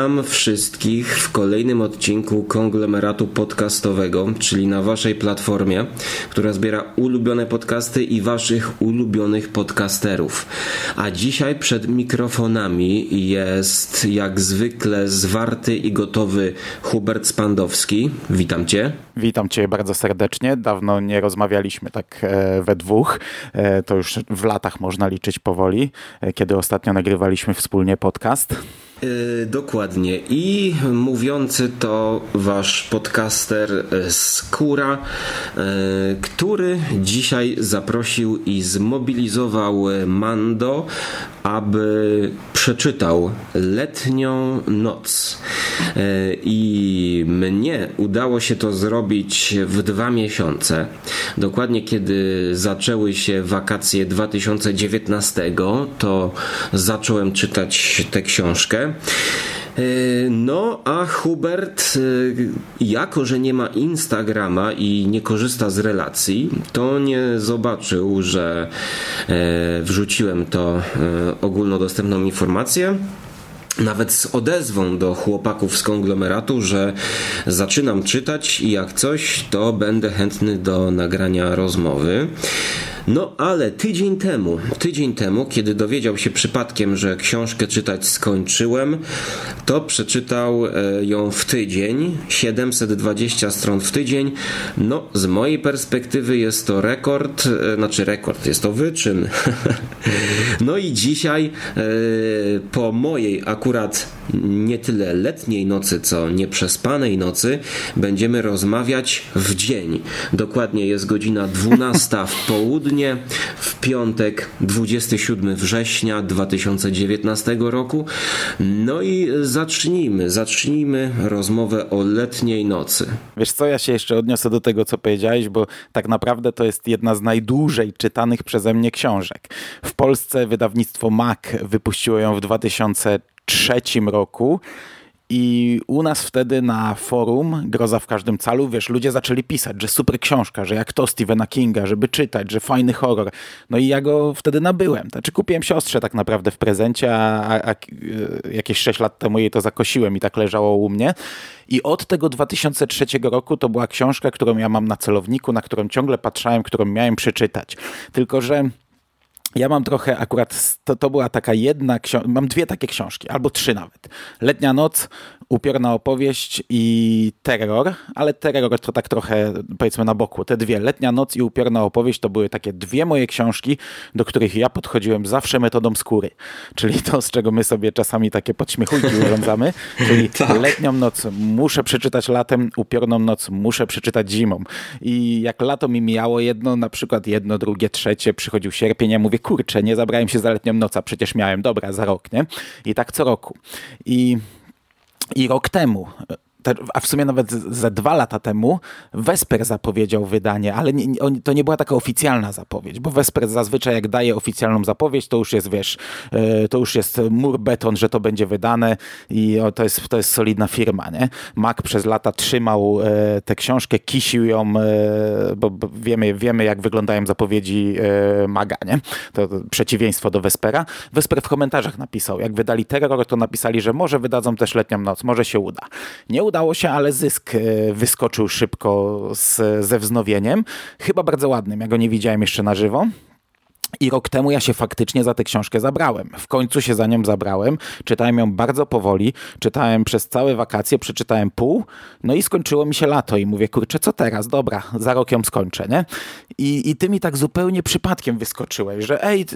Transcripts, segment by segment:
Witam wszystkich w kolejnym odcinku konglomeratu podcastowego, czyli na waszej platformie, która zbiera ulubione podcasty i waszych ulubionych podcasterów. A dzisiaj przed mikrofonami jest jak zwykle zwarty i gotowy Hubert Spandowski. Witam cię. Witam Cię bardzo serdecznie. Dawno nie rozmawialiśmy tak e, we dwóch. E, to już w latach można liczyć powoli, e, kiedy ostatnio nagrywaliśmy wspólnie podcast. Dokładnie. I mówiący to wasz podcaster Skóra, który dzisiaj zaprosił i zmobilizował Mando, aby przeczytał Letnią Noc. I mnie udało się to zrobić w dwa miesiące. Dokładnie kiedy zaczęły się wakacje 2019, to zacząłem czytać tę książkę. No, a Hubert, jako że nie ma Instagrama i nie korzysta z relacji, to nie zobaczył, że wrzuciłem to ogólnodostępną informację nawet z odezwą do chłopaków z konglomeratu, że zaczynam czytać i jak coś, to będę chętny do nagrania rozmowy. No ale tydzień temu, tydzień temu, kiedy dowiedział się przypadkiem, że książkę czytać skończyłem, to przeczytał ją w tydzień, 720 stron w tydzień. No, z mojej perspektywy jest to rekord, znaczy rekord, jest to wyczyn. no i dzisiaj po mojej akurat nie tyle letniej nocy, co nieprzespanej nocy, będziemy rozmawiać w dzień. Dokładnie jest godzina 12 w południe, w piątek 27 września 2019 roku. No i zacznijmy, zacznijmy rozmowę o letniej nocy. Wiesz co, ja się jeszcze odniosę do tego, co powiedziałeś, bo tak naprawdę to jest jedna z najdłużej czytanych przeze mnie książek. W Polsce wydawnictwo MAC wypuściło ją w 2003 roku. I u nas wtedy na forum Groza w każdym calu, wiesz, ludzie zaczęli pisać, że super książka, że jak to Stephena Kinga, żeby czytać, że fajny horror. No i ja go wtedy nabyłem. Znaczy kupiłem siostrze tak naprawdę w prezencie, a, a, a jakieś 6 lat temu jej to zakosiłem i tak leżało u mnie. I od tego 2003 roku to była książka, którą ja mam na celowniku, na którą ciągle patrzałem, którą miałem przeczytać. Tylko, że ja mam trochę akurat, to, to była taka jedna książka, mam dwie takie książki, albo trzy nawet. Letnia noc, upiorna opowieść i terror, ale terror to tak trochę powiedzmy na boku. Te dwie, letnia noc i upiorna opowieść to były takie dwie moje książki, do których ja podchodziłem zawsze metodą skóry. Czyli to, z czego my sobie czasami takie podśmiechujki urządzamy. Czyli tak. letnią noc muszę przeczytać latem, upiorną noc muszę przeczytać zimą. I jak lato mi mijało jedno, na przykład jedno, drugie, trzecie, przychodził sierpień, ja mówię, kurczę, nie zabrałem się za letnią noc, przecież miałem, dobra, za rok, nie? I tak co roku. I, i rok temu a w sumie nawet ze dwa lata temu Vesper zapowiedział wydanie, ale nie, to nie była taka oficjalna zapowiedź, bo Vesper zazwyczaj jak daje oficjalną zapowiedź, to już jest, wiesz, e, to już jest mur beton, że to będzie wydane i to jest, to jest solidna firma, nie? Mac przez lata trzymał e, tę książkę, kisił ją, e, bo wiemy, wiemy jak wyglądają zapowiedzi Maga, nie? To, przeciwieństwo do Vespera. Vesper w komentarzach napisał, jak wydali Terror, to napisali, że może wydadzą też Letnią Noc, może się uda. Nie udało się, ale zysk e, wyskoczył szybko z, ze wznowieniem. Chyba bardzo ładnym. Ja go nie widziałem jeszcze na żywo. I rok temu ja się faktycznie za tę książkę zabrałem. W końcu się za nią zabrałem. Czytałem ją bardzo powoli. Czytałem przez całe wakacje, przeczytałem pół. No i skończyło mi się lato i mówię, kurczę, co teraz? Dobra, za rok ją skończę, nie? I, i ty mi tak zupełnie przypadkiem wyskoczyłeś, że ej,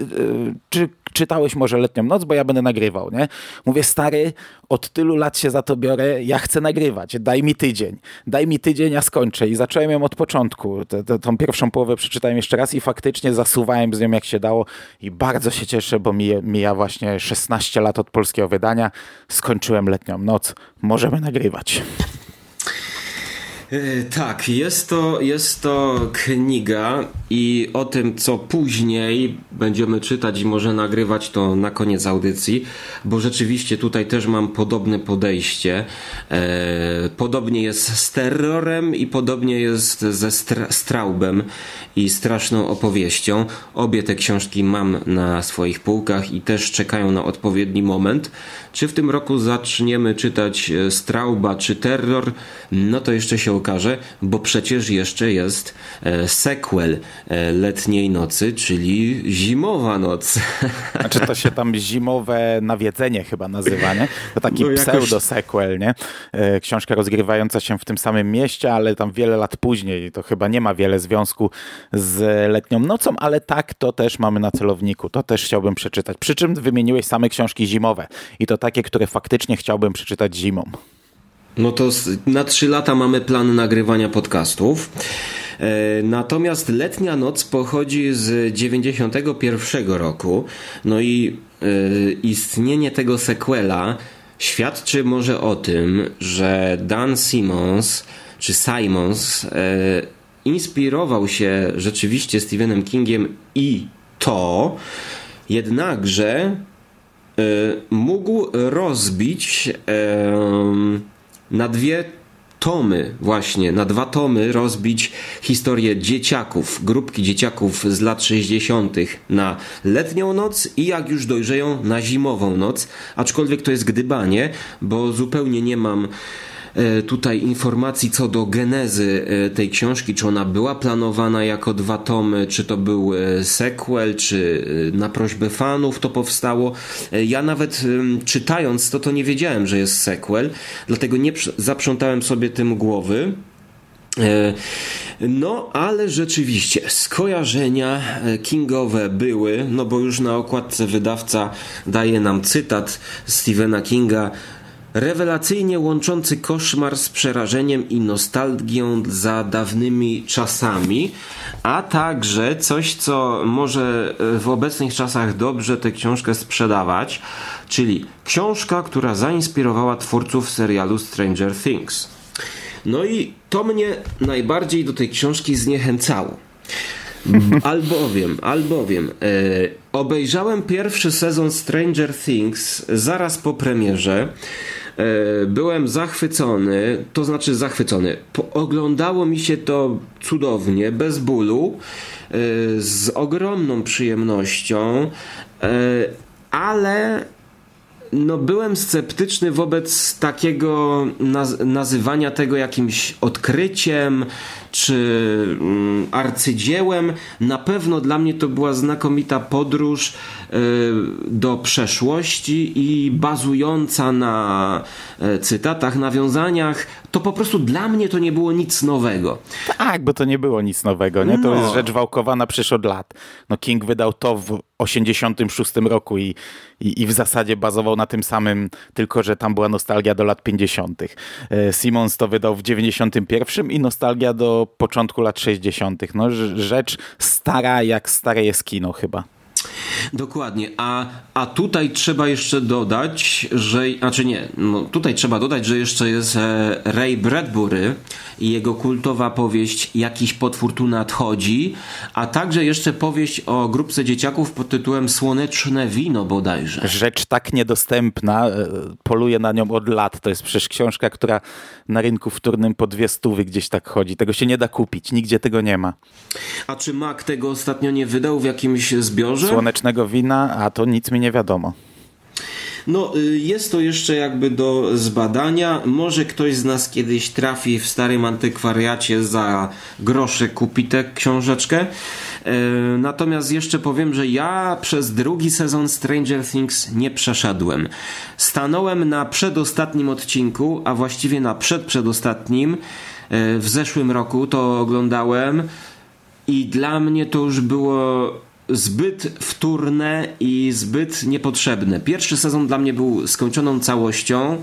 czy czytałeś może Letnią Noc, bo ja będę nagrywał, nie? Mówię, stary, od tylu lat się za to biorę, ja chcę nagrywać, daj mi tydzień. Daj mi tydzień, ja skończę. I zacząłem ją od początku. T, tą pierwszą połowę przeczytałem jeszcze raz i faktycznie zasuwałem z nią jak jak się dało i bardzo się cieszę, bo mija, mija właśnie 16 lat od polskiego wydania. Skończyłem letnią noc. Możemy nagrywać. E, tak, jest to, jest to kniga i o tym, co później będziemy czytać i może nagrywać to na koniec audycji, bo rzeczywiście tutaj też mam podobne podejście. E, podobnie jest z terrorem i podobnie jest ze stra Straubem i straszną opowieścią. Obie te książki mam na swoich półkach i też czekają na odpowiedni moment. Czy w tym roku zaczniemy czytać e, Strauba czy Terror? No to jeszcze się okaże, bo przecież jeszcze jest e, sequel e, Letniej Nocy, czyli Zimowa Noc. Znaczy to się tam zimowe nawiedzenie chyba nazywa, nie? To taki no jakoś... pseudo-sequel, nie? Książka rozgrywająca się w tym samym mieście, ale tam wiele lat później. To chyba nie ma wiele związku z Letnią Nocą, ale tak to też mamy na celowniku. To też chciałbym przeczytać. Przy czym wymieniłeś same książki zimowe i to takie, które faktycznie chciałbym przeczytać zimą. No to na trzy lata mamy plan nagrywania podcastów. E, natomiast Letnia Noc pochodzi z 91 roku. No i y, istnienie tego sequela świadczy może o tym, że Dan Simmons czy Simons y, inspirował się rzeczywiście Stephenem Kingiem i to, jednakże E, mógł rozbić na dwie tomy, właśnie, na dwa tomy rozbić historię dzieciaków, grupki dzieciaków z lat 60. na letnią noc i jak już dojrzeją na zimową noc. Aczkolwiek to jest gdybanie, bo zupełnie nie mam tutaj informacji co do genezy e, tej książki, czy ona była planowana jako dwa tomy, czy to był e, sequel, czy na prośbę fanów to powstało. Ja nawet czytając to, to nie wiedziałem, że jest sequel, dlatego nie zaprzątałem sobie tym głowy. No, ale rzeczywiście skojarzenia kingowe były, no bo już na okładce wydawca daje nam cytat Stephena Kinga rewelacyjnie łączący koszmar z przerażeniem i nostalgią za dawnymi czasami, a także coś, co może w obecnych czasach dobrze tę książkę sprzedawać, czyli książka, która zainspirowała twórców serialu Stranger Things. No i to mnie najbardziej do tej książki zniechęcało. Albowiem, albowiem e, obejrzałem pierwszy sezon Stranger Things zaraz po premierze. E, byłem zachwycony, to znaczy zachwycony. Oglądało mi się to cudownie, bez bólu, e, z ogromną przyjemnością, e, ale no byłem sceptyczny wobec takiego naz nazywania tego jakimś odkryciem czy mm, arcydziełem. Na pewno dla mnie to była znakomita podróż do przeszłości i bazująca na y, cytatach, nawiązaniach. To po prostu dla mnie to nie było nic nowego. Tak, bo to nie było nic nowego, nie? To no. jest rzecz wałkowana przecież od lat. No King wydał to w 86 roku i, i, i w zasadzie bazował na tym samym, tylko że tam była nostalgia do lat 50. E, Simons to wydał w 91 i nostalgia do początku lat 60. No, rzecz stara jak stare jest kino chyba. Dokładnie, a, a tutaj trzeba jeszcze dodać, że, znaczy nie, no tutaj trzeba dodać, że jeszcze jest e, Ray Bradbury i jego kultowa powieść Jakiś potwór tu nadchodzi, a także jeszcze powieść o grupce dzieciaków pod tytułem Słoneczne wino bodajże. Rzecz tak niedostępna, e, poluję na nią od lat, to jest przecież książka, która na rynku wtórnym po dwie stówy gdzieś tak chodzi, tego się nie da kupić, nigdzie tego nie ma. A czy Mac tego ostatnio nie wydał w jakimś zbiorze? Słonecznego wina, a to nic mi nie wiadomo. No, y, jest to jeszcze jakby do zbadania. Może ktoś z nas kiedyś trafi w starym antykwariacie za grosze kupi tę książeczkę. Y, natomiast jeszcze powiem, że ja przez drugi sezon Stranger Things nie przeszedłem. Stanąłem na przedostatnim odcinku, a właściwie na przedprzedostatnim. Y, w zeszłym roku to oglądałem i dla mnie to już było zbyt wtórne i zbyt niepotrzebne. Pierwszy sezon dla mnie był skończoną całością,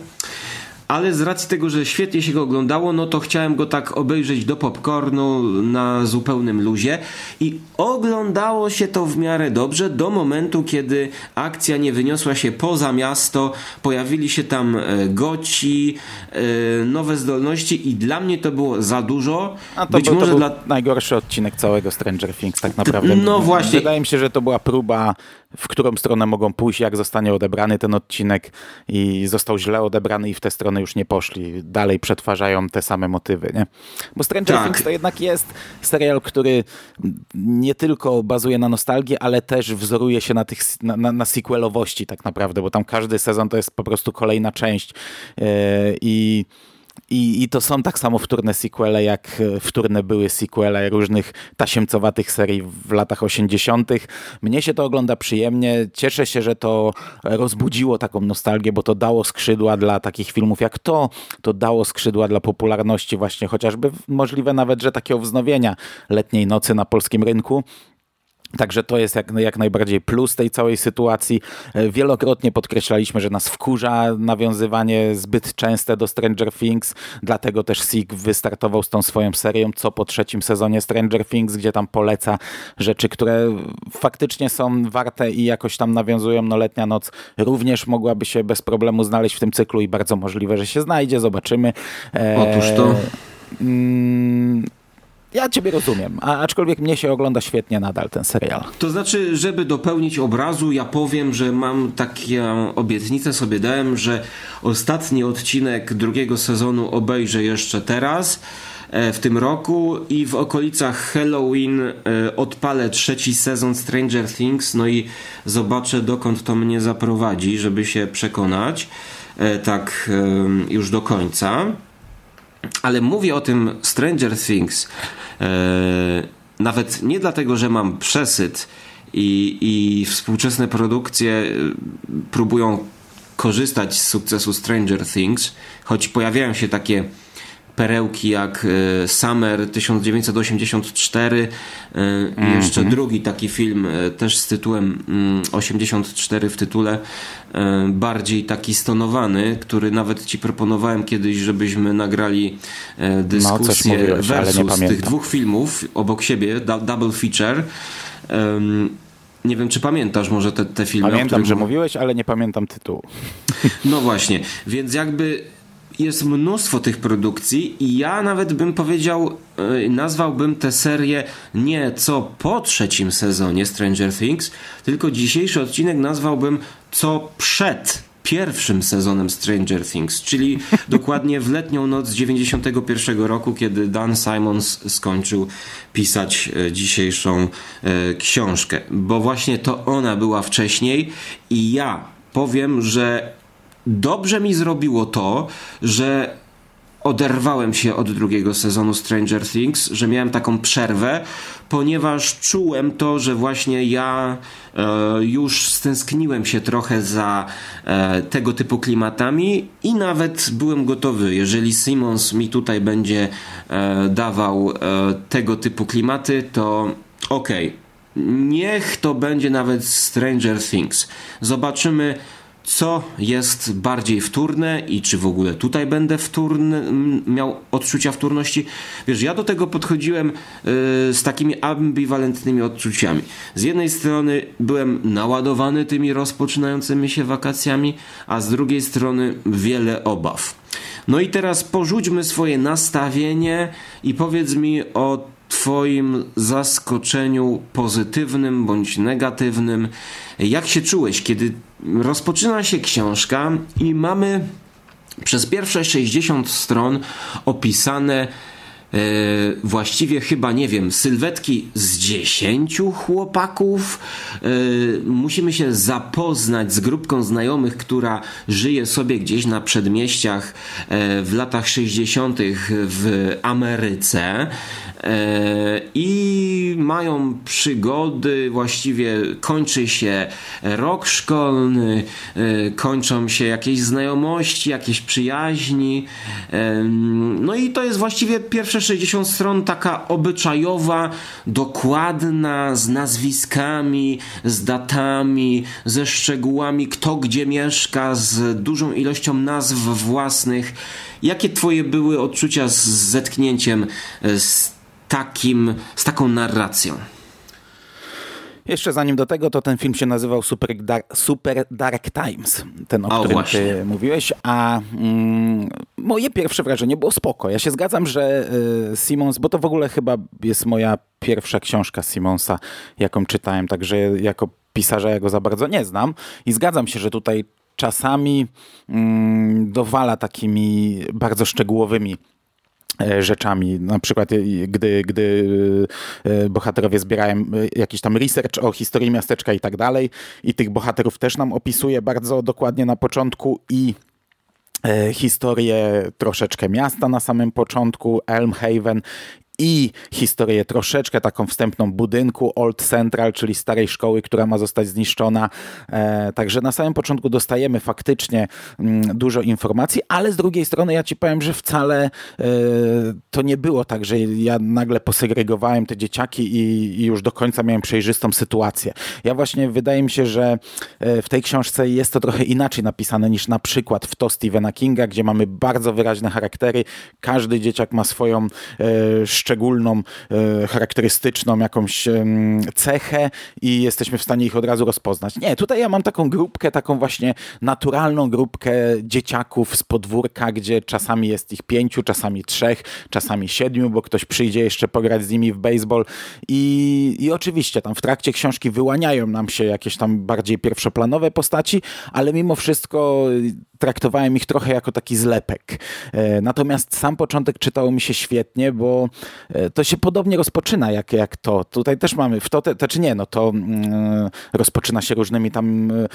ale z racji tego, że świetnie się go oglądało, no to chciałem go tak obejrzeć do popcornu na zupełnym luzie i oglądało się to w miarę dobrze do momentu, kiedy akcja nie wyniosła się poza miasto, pojawili się tam e, goci, e, nowe zdolności i dla mnie to było za dużo. A to Być był, może to był dla najgorszy odcinek całego Stranger Things tak naprawdę. no właśnie. Wydaje mi się, że to była próba, w którą stronę mogą pójść, jak zostanie odebrany ten odcinek i został źle odebrany i w tę stronę już nie poszli. Dalej przetwarzają te same motywy, nie? Bo Stranger Tak. Things to jednak jest serial, który nie tylko bazuje na nostalgii, ale też wzoruje się na, tych, na, na, na sequelowości tak naprawdę, bo tam każdy sezon to jest po prostu kolejna część yy, i i, I to są tak samo wtórne sequele, jak e, wtórne były sequele różnych tasiemcowatych serii w latach 80. Mnie się to ogląda przyjemnie. Cieszę się, że to rozbudziło taką nostalgię, bo to dało skrzydła dla takich filmów jak to. To dało skrzydła dla popularności właśnie chociażby możliwe nawet, że takiego wznowienia letniej nocy na polskim rynku. Także to jest jak, jak najbardziej plus tej całej sytuacji. E, Wielokrotnie podkreślaliśmy, że nas wkurza nawiązywanie zbyt częste do Stranger Things, dlatego też Sig wystartował z tą swoją serią, co po trzecim sezonie Stranger Things, gdzie tam poleca rzeczy, które faktycznie są warte i jakoś tam nawiązują. No letnia noc również mogłaby się bez problemu znaleźć w tym cyklu i bardzo możliwe, że się znajdzie, zobaczymy. E, Otóż to. mm, ja ciebie rozumiem, a aczkolwiek mnie się ogląda świetnie nadal ten serial. To znaczy, żeby dopełnić obrazu, ja powiem, że mam taką obietnicę sobie dałem, że ostatni odcinek drugiego sezonu obejrzę jeszcze teraz e, w tym roku i w okolicach Halloween e, odpalę trzeci sezon Stranger Things, no i zobaczę dokąd to mnie zaprowadzi, żeby się przekonać e, tak już do końca. Ale mówię o tym Stranger Things e, nawet nie dlatego, że mam przesyt i, i współczesne produkcje e, próbują korzystać z sukcesu Stranger Things, choć pojawiają się takie perełki jak e, Summer 1984 e, i jeszcze drugi taki film e, też z tytułem mm, 84 w tytule e, bardziej taki stonowany, który nawet ci proponowałem kiedyś, żebyśmy nagrali e, dyskusję mówiłeś, nie versus tych dwóch filmów obok siebie, double feature. Nie wiem, czy pamiętasz może te, te filmy? Pamiętam, których że mówiłeś, ale nie pamiętam tytułu. no właśnie, więc jakby jest mnóstwo tych produkcji i ja nawet bym powiedział, yy, nazwałbym tę serię nie co po trzecim sezonie Stranger Things, tylko dzisiejszy odcinek nazwałbym co przed pierwszym sezonem Stranger Things, czyli dokładnie w letnią noc 91 roku, kiedy Dan Simons skończył pisać e, dzisiejszą e, książkę, bo właśnie to ona była wcześniej i ja powiem, że dobrze mi zrobiło to, że oderwałem się od drugiego sezonu Stranger Things, że miałem taką przerwę, ponieważ czułem to, że właśnie ja e, już stęskniłem się trochę za e, tego typu klimatami i nawet byłem gotowy, jeżeli Simmons mi tutaj będzie e, dawał e, tego typu klimaty, to okej. Niech to będzie nawet Stranger Things. Zobaczymy, co jest bardziej wtórne i czy w ogóle tutaj będę wtórny, miał odczucia wtórności. Wiesz, ja do tego podchodziłem y, z takimi ambiwalentnymi odczuciami. Z jednej strony byłem naładowany tymi rozpoczynającymi się wakacjami, a z drugiej strony wiele obaw. No i teraz porzućmy swoje nastawienie i powiedz mi o Twoim zaskoczeniu pozytywnym bądź negatywnym. Jak się czułeś, kiedy rozpoczyna się książka i mamy przez pierwsze 60 stron opisane właściwie chyba, nie wiem, sylwetki z 10 chłopaków. E, musimy się zapoznać z grupką znajomych, która żyje sobie gdzieś na przedmieściach e, w latach 60. w Ameryce. E, I mają przygody, właściwie kończy się rok szkolny, e, kończą się jakieś znajomości, jakieś przyjaźni. E, No i to jest właściwie pierwsze 360 stron taka obyczajowa, dokładna, z nazwiskami, z datami, ze szczegółami, kto gdzie mieszka, z dużą ilością nazw własnych. Jakie twoje były odczucia z zetknięciem z takim, z taką narracją? Jeszcze zanim do tego, to ten film się nazywał Super Dark, Super Dark Times, ten o, o którym właśnie. ty mówiłeś, a mm, moje pierwsze wrażenie było spoko. Ja się zgadzam, że y, Simons, bo to w ogóle chyba jest moja pierwsza książka Simonsa, jaką czytałem, także jako pisarza ja go za bardzo nie znam i zgadzam się, że tutaj czasami mm, dowala takimi bardzo szczegółowymi rzeczami. Na przykład gdy, gdy e, bohaterowie zbierają e, jakiś tam research o historii miasteczka i tak dalej i tych bohaterów też nam opisuje bardzo dokładnie na początku i historię troszeczkę miasta na samym początku, Elmhaven i historię troszeczkę taką wstępną budynku Old Central, czyli starej szkoły, która ma zostać zniszczona. E, także na samym początku dostajemy faktycznie mm, dużo informacji, ale z drugiej strony ja ci powiem, że wcale e, to nie było tak, że ja nagle posegregowałem te dzieciaki i, już do końca miałem przejrzystą sytuację. Ja właśnie wydaje mi się, że e, w tej książce jest to trochę inaczej napisane niż na przykład w to Stephena Kinga, gdzie mamy bardzo wyraźne charaktery. Każdy dzieciak ma swoją szczególną szczególną, e, charakterystyczną jakąś cechę i jesteśmy w stanie ich od razu rozpoznać. Nie, tutaj ja mam taką grupkę, taką właśnie naturalną grupkę dzieciaków z podwórka, gdzie czasami jest ich pięciu, czasami trzech, czasami siedmiu, bo ktoś przyjdzie jeszcze pograć z nimi w baseball i, i oczywiście tam w trakcie książki wyłaniają nam się jakieś tam bardziej pierwszoplanowe postaci, ale mimo wszystko traktowałem ich trochę jako taki zlepek. E, natomiast sam początek czytało mi się świetnie, bo e, to się podobnie rozpoczyna jak, jak to. Tutaj też mamy w to, te, te czy nie, no to mm, rozpoczyna się różnymi tam y,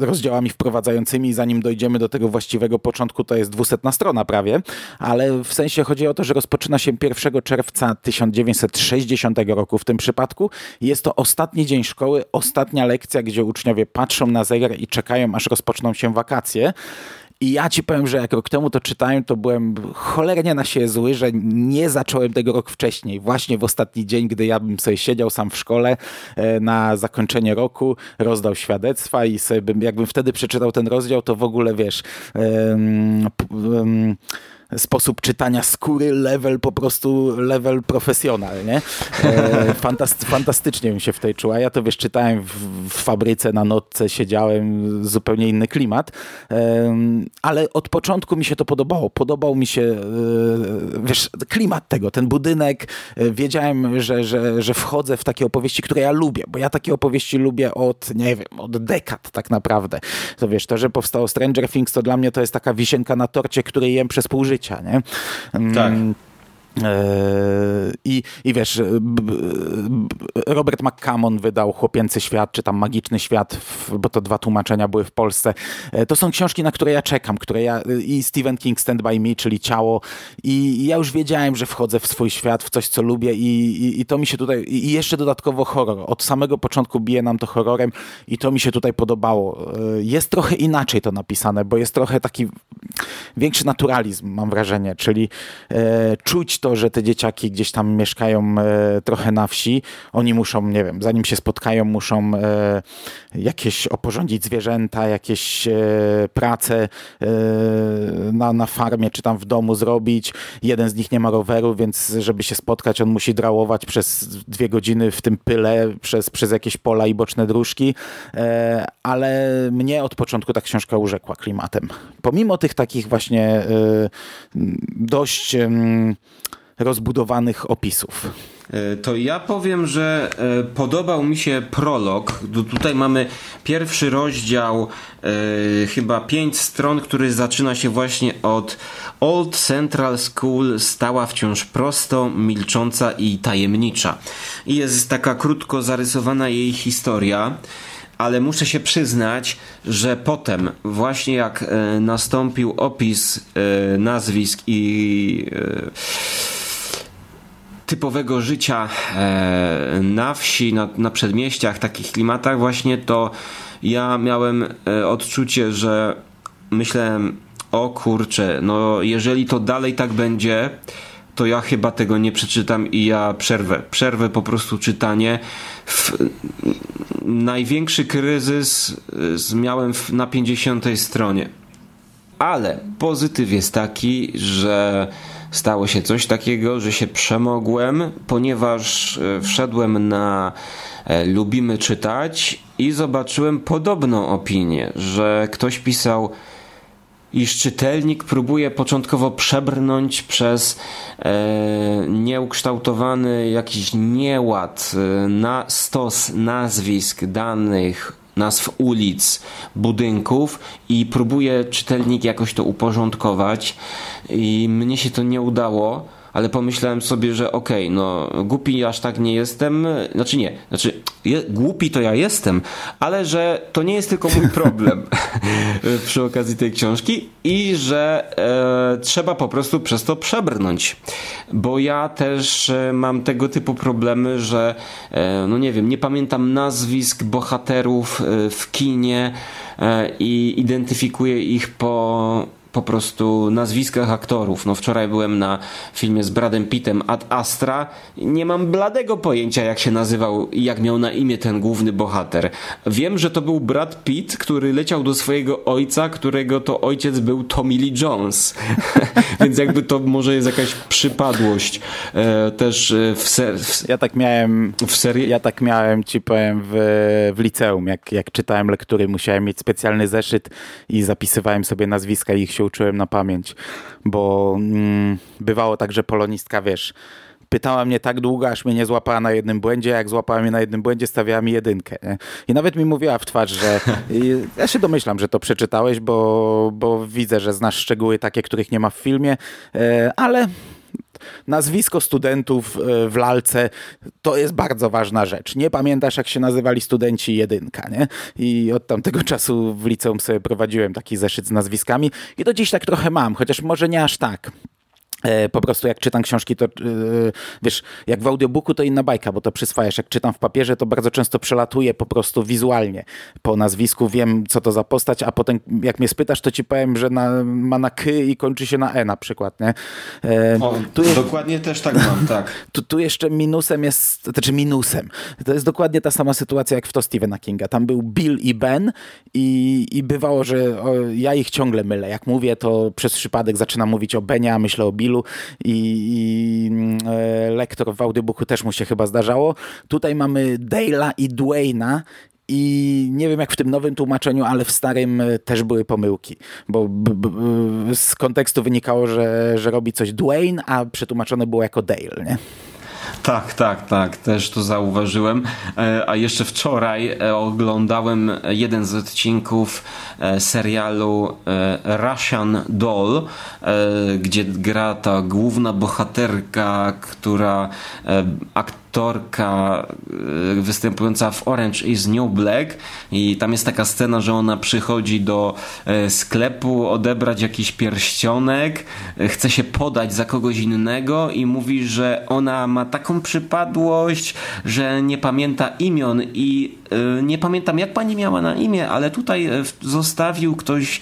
rozdziałami wprowadzającymi, zanim dojdziemy do tego właściwego początku, to jest dwusetna strona prawie, ale w sensie chodzi o to, że rozpoczyna się 1 czerwca 1960 roku w tym przypadku. Jest to ostatni dzień szkoły, ostatnia lekcja, gdzie uczniowie patrzą na zegar i czekają, aż rozpoczną się wakacje. I ja ci powiem, że jak rok temu to czytałem, to byłem cholernie na siebie zły, że nie zacząłem tego rok wcześniej. Właśnie w ostatni dzień, gdy ja bym sobie siedział sam w szkole e, na zakończenie roku, rozdał świadectwa i sobie bym, jakbym wtedy przeczytał ten rozdział, to w ogóle wiesz... Um, um, sposób czytania skóry, level po prostu, level profesjonal, nie? E, fantastycznie bym się w tej czuła. Ja to wiesz, czytałem w, w fabryce na notce, siedziałem, zupełnie inny klimat, ale od początku mi się to podobało. Podobał mi się, e, wiesz, klimat tego, ten budynek. E, wiedziałem, że, że, że wchodzę w takie opowieści, które ja lubię, bo ja takie opowieści lubię od, nie wiem, od dekad tak naprawdę. To wiesz, to, że powstało Stranger Things, to dla mnie to jest taka wisienka na torcie, której jem przez pół życia życia, nie? Tak. Mm, i, I wiesz, Robert McCammon wydał Chłopięcy Świat, czy tam Magiczny Świat, bo to dwa tłumaczenia były w Polsce. E, to są książki, na które ja czekam, które ja, i Stephen King Stand By Me, czyli Ciało. I ja już wiedziałem, że wchodzę w swój świat, w coś, co lubię i, i, i to mi się tutaj, i jeszcze dodatkowo horror. Od samego początku bije nam to horrorem i to mi się tutaj podobało. E, jest trochę inaczej to napisane, bo jest trochę taki większy naturalizm, mam wrażenie, czyli e, czuć to to, że te dzieciaki gdzieś tam mieszkają e, trochę na wsi, oni muszą, nie wiem, zanim się spotkają, muszą e, jakieś oporządzić zwierzęta, jakieś e, prace e, na, na farmie czy tam w domu zrobić. Jeden z nich nie ma roweru, więc żeby się spotkać, on musi drałować przez dwie godziny w tym pyle, przez, przez jakieś pola i boczne dróżki, e, ale mnie od początku ta książka urzekła klimatem. Pomimo tych takich właśnie e, dość rozbudowanych opisów. E, to ja powiem, że e, podobał mi się prolog. Tutaj mamy pierwszy rozdział, e, chyba pięć stron, który zaczyna się właśnie od Old Central School stała wciąż prosto, milcząca i tajemnicza. I jest taka krótko zarysowana jej historia ale muszę się przyznać, że potem, właśnie jak nastąpił opis nazwisk i typowego życia e, na wsi, na, na przedmieściach, takich klimatach właśnie, to ja miałem e, odczucie, że myślałem, o kurczę, no jeżeli to dalej tak będzie, to ja chyba tego nie przeczytam i ja przerwę. Przerwę po prostu czytanie. W, największy kryzys y, miałem na 50 stronie. Ale pozytyw jest taki, że stało się coś takiego, że się przemogłem, ponieważ y, wszedłem na e, Lubimy czytać i zobaczyłem podobną opinię, że ktoś pisał iż czytelnik próbuje początkowo przebrnąć przez e, nieukształtowany jakiś nieład e, na stos nazwisk, danych, nazw ulic, budynków i próbuje czytelnik jakoś to uporządkować. I mnie się to nie udało ale pomyślałem sobie, że okej, okay, no głupi aż tak nie jestem, znaczy nie, znaczy je, głupi to ja jestem, ale że to nie jest tylko mój problem przy okazji tej książki i że e, trzeba po prostu przez to przebrnąć, bo ja też e, mam tego typu problemy, że e, no nie wiem, nie pamiętam nazwisk bohaterów e, w kinie e, i identyfikuję ich po po prostu nazwiskach aktorów. No wczoraj byłem na filmie z Bradem Pittem Ad Astra. Nie mam bladego pojęcia jak się nazywał i jak miał na imię ten główny bohater. Wiem, że to był Brad Pitt, który leciał do swojego ojca, którego to ojciec był Tommy Lee Jones. Więc jakby to może jest jakaś przypadłość e, też e, w, ser, w Ja tak miałem w serii. Ja tak miałem ci powiem w, w liceum, jak, jak czytałem lektury, musiałem mieć specjalny zeszyt i zapisywałem sobie nazwiska i ich się uczyłem na pamięć, bo mm, bywało tak, że polonistka, wiesz, pytała mnie tak długo, aż mnie nie złapała na jednym błędzie, jak złapała mnie na jednym błędzie, stawiała mi jedynkę. Nie? I nawet mi mówiła w twarz, że ja się domyślam, że to przeczytałeś, bo, bo widzę, że znasz szczegóły takie, których nie ma w filmie, e, ale nazwisko studentów e, w lalce to jest bardzo ważna rzecz. Nie pamiętasz, jak się nazywali studenci jedynka, nie? I od tamtego czasu w liceum sobie prowadziłem taki zeszyt z nazwiskami i do dziś tak trochę mam, chociaż może nie aż tak. E, po prostu jak czytam książki, to yy, wiesz, jak w audiobooku to inna bajka, bo to przyswajasz. Jak czytam w papierze, to bardzo często przelatuję po prostu wizualnie po nazwisku, wiem co to za postać, a potem jak mnie spytasz, to ci powiem, że na, ma na K i kończy się na E na przykład, nie? E, o, tu dokładnie też tak mam, tak. Tu, tu jeszcze minusem jest, znaczy minusem, to jest dokładnie ta sama sytuacja jak w to Stephena Kinga. Tam był Bill i Ben i, i bywało, że o, ja ich ciągle mylę. Jak mówię, to przez przypadek zaczynam mówić o Benie, a myślę o Billu, i, i e, lektor w audiobooku też mu się chyba zdarzało. Tutaj mamy Dale'a i Dwayna i nie wiem jak w tym nowym tłumaczeniu, ale w starym e, też były pomyłki, bo z kontekstu wynikało, że, że robi coś Dwayne, a przetłumaczone było jako Dale, nie? Tak, tak, tak, też to zauważyłem. E, a jeszcze wczoraj e, oglądałem jeden z odcinków e, serialu Russian Doll, gdzie gra ta główna bohaterka, która aktorka y, występująca w Orange is New Black i tam jest taka scena, że ona przychodzi do e, sklepu odebrać jakiś pierścionek, e, chce się podać za kogoś innego i mówi, że ona ma taką przypadłość, że nie pamięta imion i e, nie pamiętam jak pani miała na imię, ale tutaj zostawił ktoś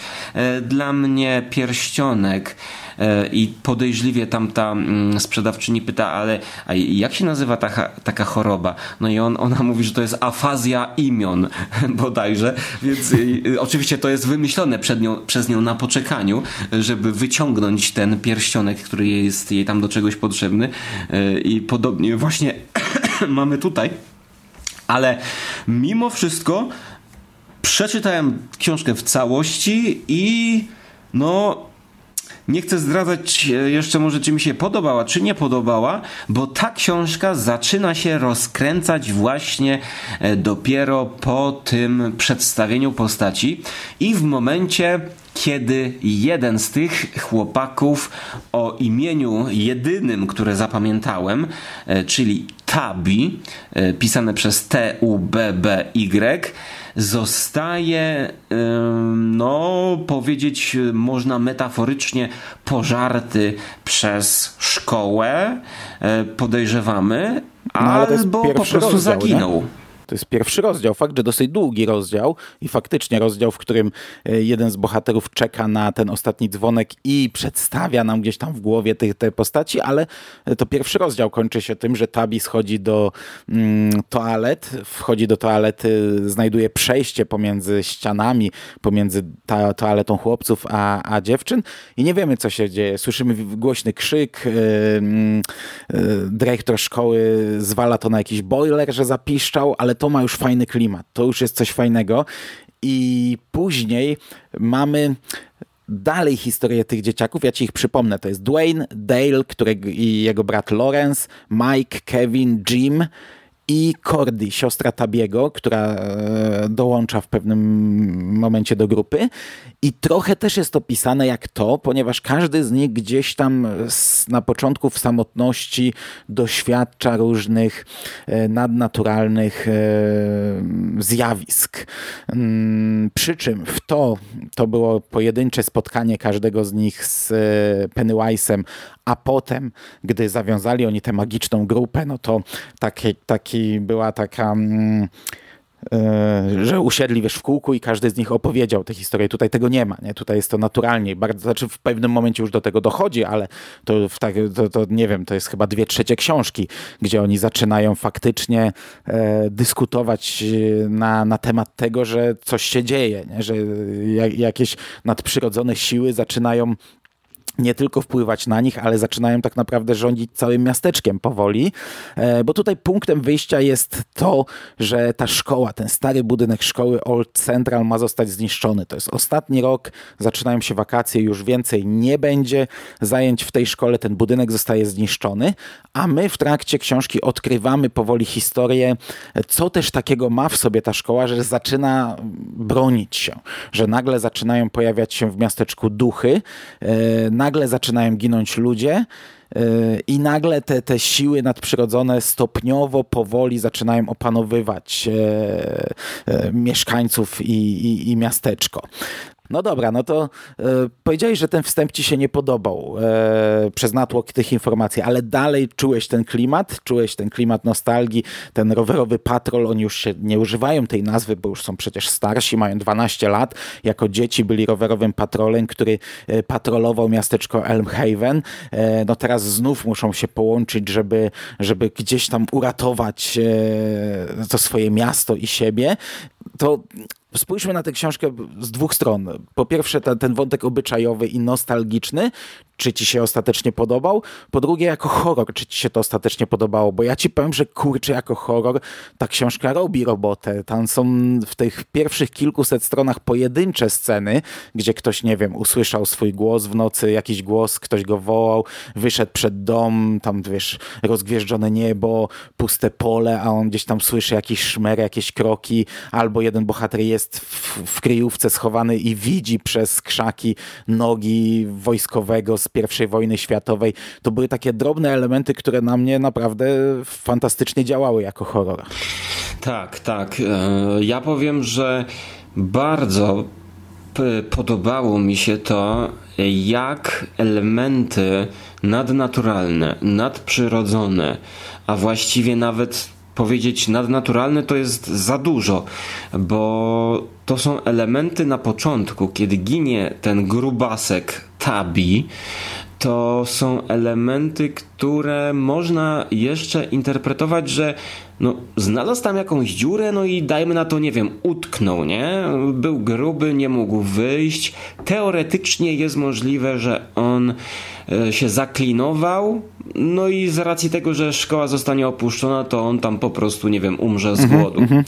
dla mnie pierścionek. E, i podejrzliwie tamta mm, sprzedawczyni pyta, ale jak się nazywa taka, taka choroba? No i on, ona mówi, że to jest afazja imion bodajże, więc y, oczywiście to jest wymyślone przed nią, przez nią na poczekaniu, żeby wyciągnąć ten pierścionek, który jest jej tam do czegoś potrzebny e, i podobnie właśnie mamy tutaj. Ale mimo wszystko przeczytałem książkę w całości i no nie chcę zdradzać e, jeszcze może, czy mi się podobała, czy nie podobała, bo ta książka zaczyna się rozkręcać właśnie e, dopiero po tym przedstawieniu postaci i w momencie, kiedy jeden z tych chłopaków o imieniu jedynym, które zapamiętałem, e, czyli Tabi, pisane przez T-U-B-B-Y, zostaje, no powiedzieć można metaforycznie, pożarty przez szkołę, e, podejrzewamy, no, albo po prostu rozdział, zaginął. Nie? To jest pierwszy rozdział, fakt, że dosyć długi rozdział i faktycznie rozdział, w którym e, jeden z bohaterów czeka na ten ostatni dzwonek i przedstawia nam gdzieś tam w głowie te, te postaci, ale to pierwszy rozdział kończy się tym, że Tabi schodzi do mm, toalet, wchodzi do toalety, znajduje przejście pomiędzy ścianami, pomiędzy ta, toaletą chłopców a, a dziewczyn i nie wiemy, co się dzieje. Słyszymy głośny krzyk, yy, yy, dyrektor szkoły zwala to na jakiś boiler, że zapiszczał, ale to ma już fajny klimat, to już jest coś fajnego i później mamy dalej historię tych dzieciaków. Ja ci ich przypomnę. To jest Dwayne, Dale którego, i jego brat Lawrence, Mike, Kevin, Jim i Cordy, siostra Tabiego, która e, dołącza w pewnym momencie do grupy. I trochę też jest opisane jak to, ponieważ każdy z nich gdzieś tam na początku w samotności doświadcza różnych e, nadnaturalnych e, zjawisk. Mm, przy czym w to, to było pojedyncze spotkanie każdego z nich z Pennywise'em, a potem, gdy zawiązali oni tę magiczną grupę, no to taki, taki była taka... Mm, e, że usiedli wiesz, w kółku i każdy z nich opowiedział tę historię. Tutaj tego nie ma, nie? Tutaj jest to naturalnie. Bardzo, znaczy w pewnym momencie już do tego dochodzi, ale to, w tak, to, to nie wiem, to jest chyba dwie trzecie książki, gdzie oni zaczynają faktycznie e, dyskutować e, na, na temat tego, że coś się dzieje, nie? że jakieś nadprzyrodzone siły zaczynają nie tylko wpływać na nich, ale zaczynają tak naprawdę rządzić całym miasteczkiem powoli, e, bo tutaj punktem wyjścia jest to, że ta szkoła, ten stary budynek szkoły Old Central ma zostać zniszczony. To jest ostatni rok, zaczynają się wakacje, już więcej nie będzie zajęć w tej szkole, ten budynek zostaje zniszczony, a my w trakcie książki odkrywamy powoli historię, co też takiego ma w sobie ta szkoła, że zaczyna bronić się, że nagle zaczynają pojawiać się w miasteczku duchy, e, nagle zaczynają ginąć ludzie yy, i nagle te, te siły nadprzyrodzone stopniowo, powoli zaczynają opanowywać e, e, mieszkańców i, i, i miasteczko. No dobra, no to e, powiedziałeś, że ten wstęp ci się nie podobał e, przez natłok tych informacji, ale dalej czułeś ten klimat, czułeś ten klimat nostalgii, ten rowerowy patrol, oni już się nie używają tej nazwy, bo już są przecież starsi, mają 12 lat, jako dzieci byli rowerowym patrolem, który e, patrolował miasteczko Elmhaven. E, no teraz znów muszą się połączyć, żeby, żeby gdzieś tam uratować e, to swoje miasto i siebie. To spójrzmy na tę książkę z dwóch stron. Po pierwsze, ten, ten wątek obyczajowy i nostalgiczny, czy ci się ostatecznie podobał. Po drugie, jako horror, czy ci się to ostatecznie podobało, bo ja ci powiem, że kurczę, jako horror ta książka robi robotę. Tam są w tych pierwszych kilkuset stronach pojedyncze sceny, gdzie ktoś, nie wiem, usłyszał swój głos w nocy, jakiś głos, ktoś go wołał, wyszedł przed dom, tam, wiesz, rozgwieżdżone niebo, puste pole, a on gdzieś tam słyszy jakiś szmer, jakieś kroki, albo jeden bohater jest w, w kryjówce schowany i widzi przez krzaki nogi wojskowego z I wojny światowej. To były takie drobne elementy, które na mnie naprawdę fantastycznie działały jako horror. Tak, tak. E, ja powiem, że bardzo podobało mi się to, jak elementy nadnaturalne, nadprzyrodzone, a właściwie nawet powiedzieć nadnaturalne to jest za dużo, bo to są elementy na początku, kiedy ginie ten grubasek Tabi, to są elementy, które można jeszcze interpretować, że no, znalazł tam jakąś dziurę, no i dajmy na to, nie wiem, utknął, nie? Był gruby, nie mógł wyjść. Teoretycznie jest możliwe, że on się zaklinował, no i z racji tego, że szkoła zostanie opuszczona, to on tam po prostu, nie wiem, umrze z mhm, głodu. -hmm.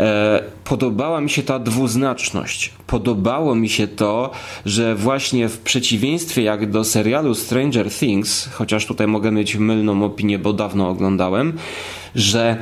e, podobała mi się ta dwuznaczność. Podobało mi się to, że właśnie w przeciwieństwie jak do serialu Stranger Things, chociaż tutaj mogę mieć mylną opinię, bo dawno oglądałem, że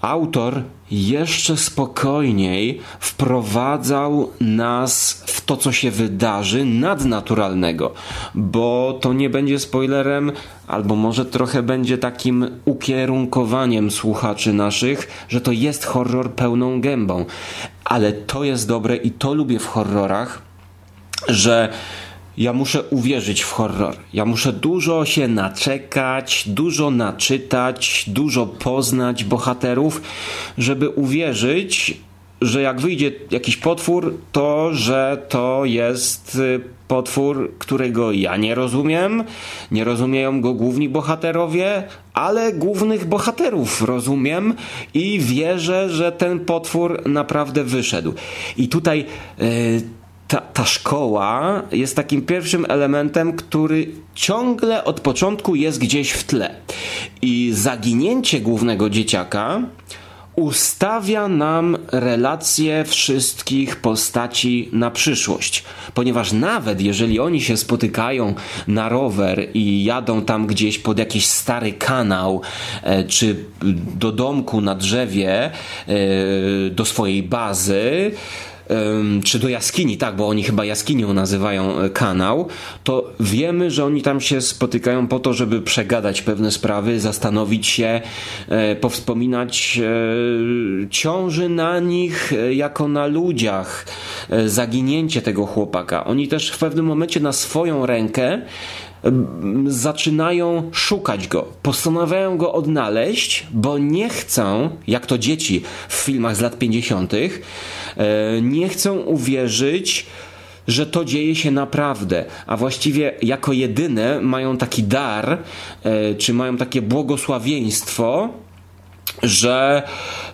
autor jeszcze spokojniej wprowadzał nas w to, co się wydarzy nadnaturalnego, bo to nie będzie spoilerem, albo może trochę będzie takim ukierunkowaniem słuchaczy naszych, że to jest horror pełną gębą. Ale to jest dobre i to lubię w horrorach, że ja muszę uwierzyć w horror. Ja muszę dużo się naczekać, dużo naczytać, dużo poznać bohaterów, żeby uwierzyć, że jak wyjdzie jakiś potwór, to że to jest y, potwór, którego ja nie rozumiem, nie rozumieją go główni bohaterowie, ale głównych bohaterów rozumiem i wierzę, że ten potwór naprawdę wyszedł. I tutaj. Yy, ta, ta szkoła jest takim pierwszym elementem, który ciągle od początku jest gdzieś w tle. I zaginięcie głównego dzieciaka ustawia nam relacje wszystkich postaci na przyszłość. Ponieważ nawet jeżeli oni się spotykają na rower i jadą tam gdzieś pod jakiś stary kanał, e, czy do domku na drzewie, e, do swojej bazy, czy do jaskini, tak, bo oni chyba jaskinią nazywają e, kanał, to wiemy, że oni tam się spotykają po to, żeby przegadać pewne sprawy, zastanowić się, e, powspominać e, ciąży na nich jako na ludziach, zaginięcie tego chłopaka. Oni też w pewnym momencie na swoją rękę zaczynają szukać go, postanawiają go odnaleźć, bo nie chcą, jak to dzieci w filmach z lat 50., E, nie chcą uwierzyć, że to dzieje się naprawdę, a właściwie jako jedyne mają taki dar, e, czy mają takie błogosławieństwo, że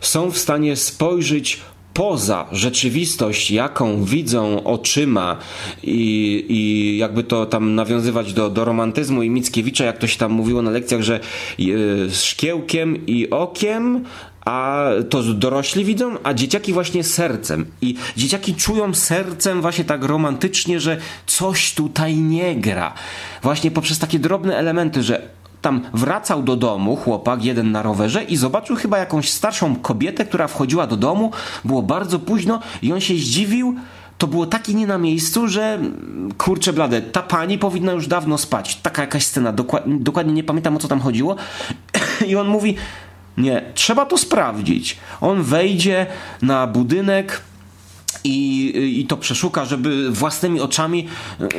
są w stanie spojrzeć poza rzeczywistość, jaką widzą oczyma i, i jakby to tam nawiązywać do, do romantyzmu i Mickiewicza, jak to się tam mówiło na lekcjach, że e, szkiełkiem i okiem a to dorośli widzą, a dzieciaki właśnie sercem. I dzieciaki czują sercem właśnie tak romantycznie, że coś tutaj nie gra. Właśnie poprzez takie drobne elementy, że tam wracał do domu chłopak, jeden na rowerze i zobaczył chyba jakąś starszą kobietę, która wchodziła do domu, było bardzo późno i on się zdziwił, to było takie nie na miejscu, że kurczę blade, ta pani powinna już dawno spać. Taka jakaś scena, dokładnie nie pamiętam o co tam chodziło. I on mówi, nie, trzeba to sprawdzić. On wejdzie na budynek, i, i to przeszuka, żeby własnymi oczami,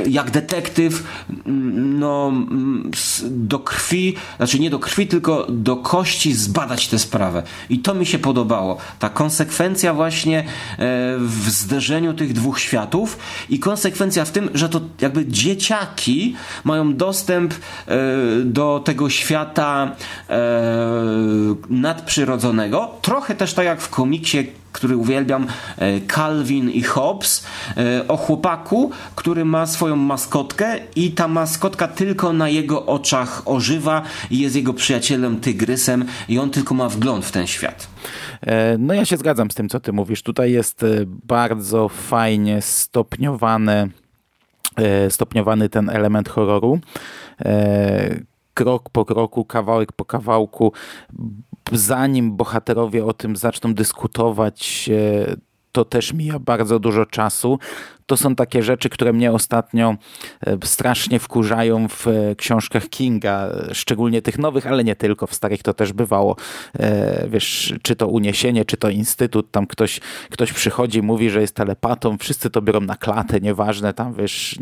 jak detektyw, no, do krwi, znaczy nie do krwi, tylko do kości zbadać tę sprawę. I to mi się podobało. Ta konsekwencja właśnie e, w zderzeniu tych dwóch światów i konsekwencja w tym, że to jakby dzieciaki mają dostęp e, do tego świata e, nadprzyrodzonego. Trochę też tak jak w komiksie który uwielbiam, e, Calvin i Hobbes, e, o chłopaku, który ma swoją maskotkę i ta maskotka tylko na jego oczach ożywa i jest jego przyjacielem tygrysem i on tylko ma wgląd w ten świat. E, no ja się zgadzam z tym, co ty mówisz. Tutaj jest bardzo fajnie stopniowany, stopniowany ten element horroru krok po kroku, kawałek po kawałku zanim bohaterowie o tym zaczną dyskutować, to też mija bardzo dużo czasu to są takie rzeczy, które mnie ostatnio e, strasznie wkurzają w e, książkach Kinga, szczególnie tych nowych, ale nie tylko, w starych to też bywało. E, wiesz, czy to uniesienie, czy to instytut, tam ktoś, ktoś przychodzi, mówi, że jest telepatą, wszyscy to biorą na klatę, nieważne tam, wiesz,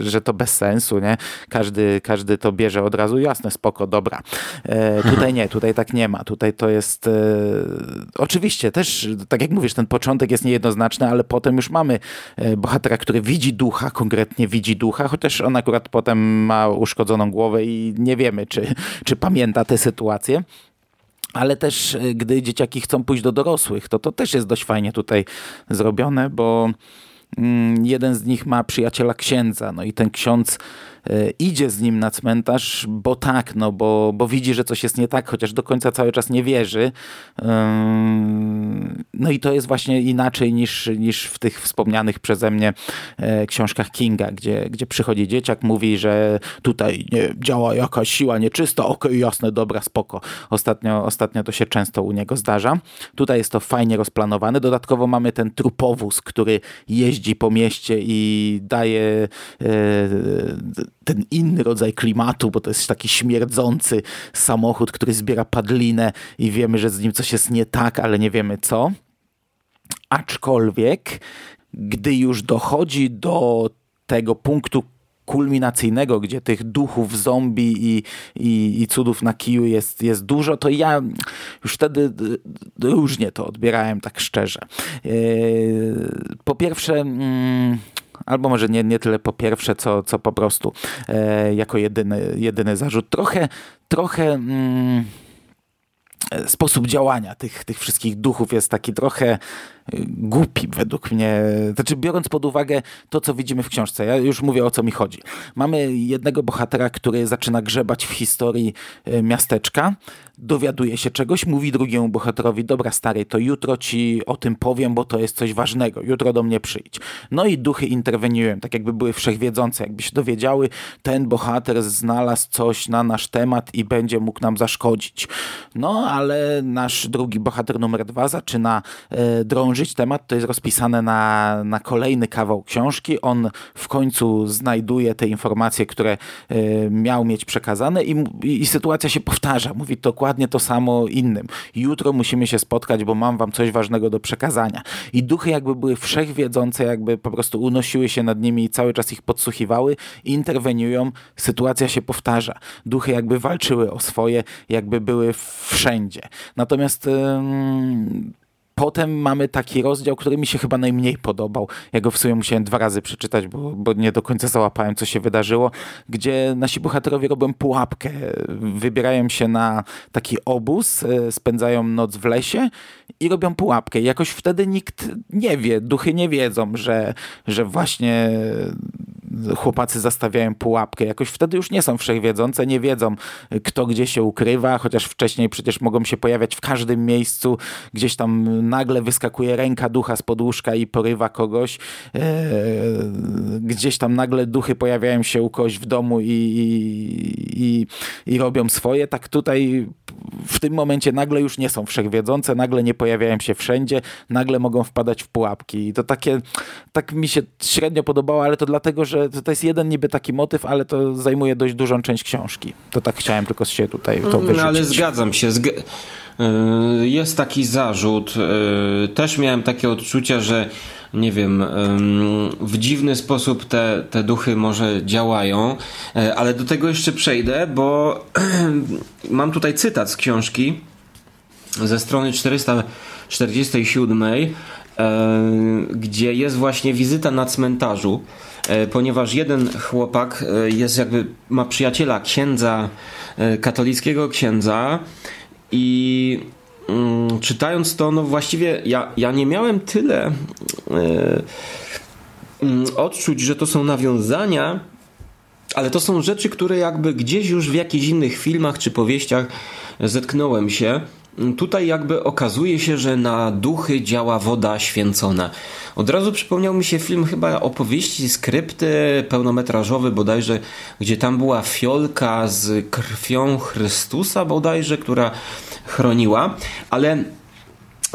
że to bez sensu, nie? Każdy, każdy to bierze od razu, jasne, spoko, dobra. Tutaj nie, tutaj tak nie ma, tutaj to jest oczywiście też, tak jak mówisz, ten początek jest niejednoznaczny, ale potem już mamy bohatera, który widzi ducha, konkretnie widzi ducha, chociaż on akurat potem ma uszkodzoną głowę i nie wiemy, czy, czy pamięta tę sytuację. Ale też, e, gdy dzieciaki chcą pójść do dorosłych, to to też jest dość fajnie tutaj zrobione, bo mm, jeden z nich ma przyjaciela księdza, no i ten ksiądz idzie z nim na cmentarz, bo tak, no bo, bo widzi, że coś jest nie tak, chociaż do końca cały czas nie wierzy. No i to jest właśnie inaczej niż, niż w tych wspomnianych przeze mnie e, książkach Kinga, gdzie, gdzie przychodzi dzieciak, mówi, że tutaj nie, działa jakaś siła nieczysta, okej, okay, jasne, dobra, spoko. Ostatnio, ostatnio to się często u niego zdarza. Tutaj jest to fajnie rozplanowane. Dodatkowo mamy ten trupowóz, który jeździ po mieście i daje e, ten inny rodzaj klimatu, bo to jest taki śmierdzący samochód, który zbiera padlinę i wiemy, że z nim coś jest nie tak, ale nie wiemy co. Aczkolwiek, gdy już dochodzi do tego punktu kulminacyjnego, gdzie tych duchów, zombie i, i, i cudów na kiju jest, jest dużo, to ja już wtedy różnie to odbierałem, tak szczerze. Po pierwsze, mm, albo może nie, nie tyle po pierwsze, co, co po prostu jako jedyny, jedyny zarzut. Trochę, trochę... Mm, sposób działania tych, tych wszystkich duchów jest taki trochę głupi według mnie. Znaczy, biorąc pod uwagę to, co widzimy w książce, ja już mówię o co mi chodzi. Mamy jednego bohatera, który zaczyna grzebać w historii e, miasteczka, dowiaduje się czegoś, mówi drugiemu bohaterowi: Dobra, stary, to jutro ci o tym powiem, bo to jest coś ważnego, jutro do mnie przyjdź. No i duchy interweniują, tak jakby były wszechwiedzące, jakby się dowiedziały, ten bohater znalazł coś na nasz temat i będzie mógł nam zaszkodzić. No ale nasz drugi bohater numer dwa zaczyna e, drążyć żyć temat, to jest rozpisane na, na kolejny kawał książki. On w końcu znajduje te informacje, które y, miał mieć przekazane i, i, i, sytuacja się powtarza. Mówi dokładnie to samo innym. Jutro musimy się spotkać, bo mam wam coś ważnego do przekazania. I duchy jakby były wszechwiedzące, jakby po prostu unosiły się nad nimi i cały czas ich podsłuchiwały, interweniują, sytuacja się powtarza. Duchy jakby walczyły o swoje, jakby były wszędzie. Natomiast potem mamy taki rozdział, który mi się chyba najmniej podobał. Ja go w sumie musiałem dwa razy przeczytać, bo, bo nie do końca załapałem, co się wydarzyło, gdzie nasi bohaterowie robią pułapkę. Wybierają się na taki obóz, e, spędzają noc w lesie i robią pułapkę. I jakoś wtedy nikt nie wie, duchy nie wiedzą, że, że właśnie chłopacy zastawiają pułapkę. Jakoś wtedy już nie są wszechwiedzące, nie wiedzą, kto gdzie się ukrywa, chociaż wcześniej przecież mogą się pojawiać w każdym miejscu. Gdzieś tam nagle wyskakuje ręka ducha z podłóżka i porywa kogoś. E, gdzieś tam nagle duchy pojawiają się u kogoś w domu i, i, i, i robią swoje. Tak tutaj w tym momencie nagle już nie są wszechwiedzące, nagle nie pojawiają się wszędzie, nagle mogą wpadać w pułapki. I to takie, tak mi się średnio podobało, ale to dlatego, że to jest jeden niby taki motyw, ale to zajmuje dość dużą część książki. To tak chciałem tylko się tutaj to mm, wyrzucić. No, ale zgadzam się. Zg y, jest taki zarzut. Y, też miałem takie odczucia, że nie wiem, w dziwny sposób te, te duchy może działają, y, ale do tego jeszcze przejdę, bo mam tutaj cytat z książki ze strony 447, gdzie jest właśnie wizyta na cmentarzu ponieważ jeden chłopak e, jest jakby, ma przyjaciela księdza, e, katolickiego księdza i mm, czytając to, no właściwie ja, ja nie miałem tyle mm, odczuć, że to są nawiązania, ale to są rzeczy, które jakby gdzieś już w jakichś innych filmach czy powieściach zetknąłem się. Tutaj jakby okazuje się, że na duchy działa woda święcona. Od razu przypomniał mi się film chyba opowieści, skrypty pełnometrażowy bodajże, gdzie tam była fiolka z krwią Chrystusa bodajże, która chroniła, ale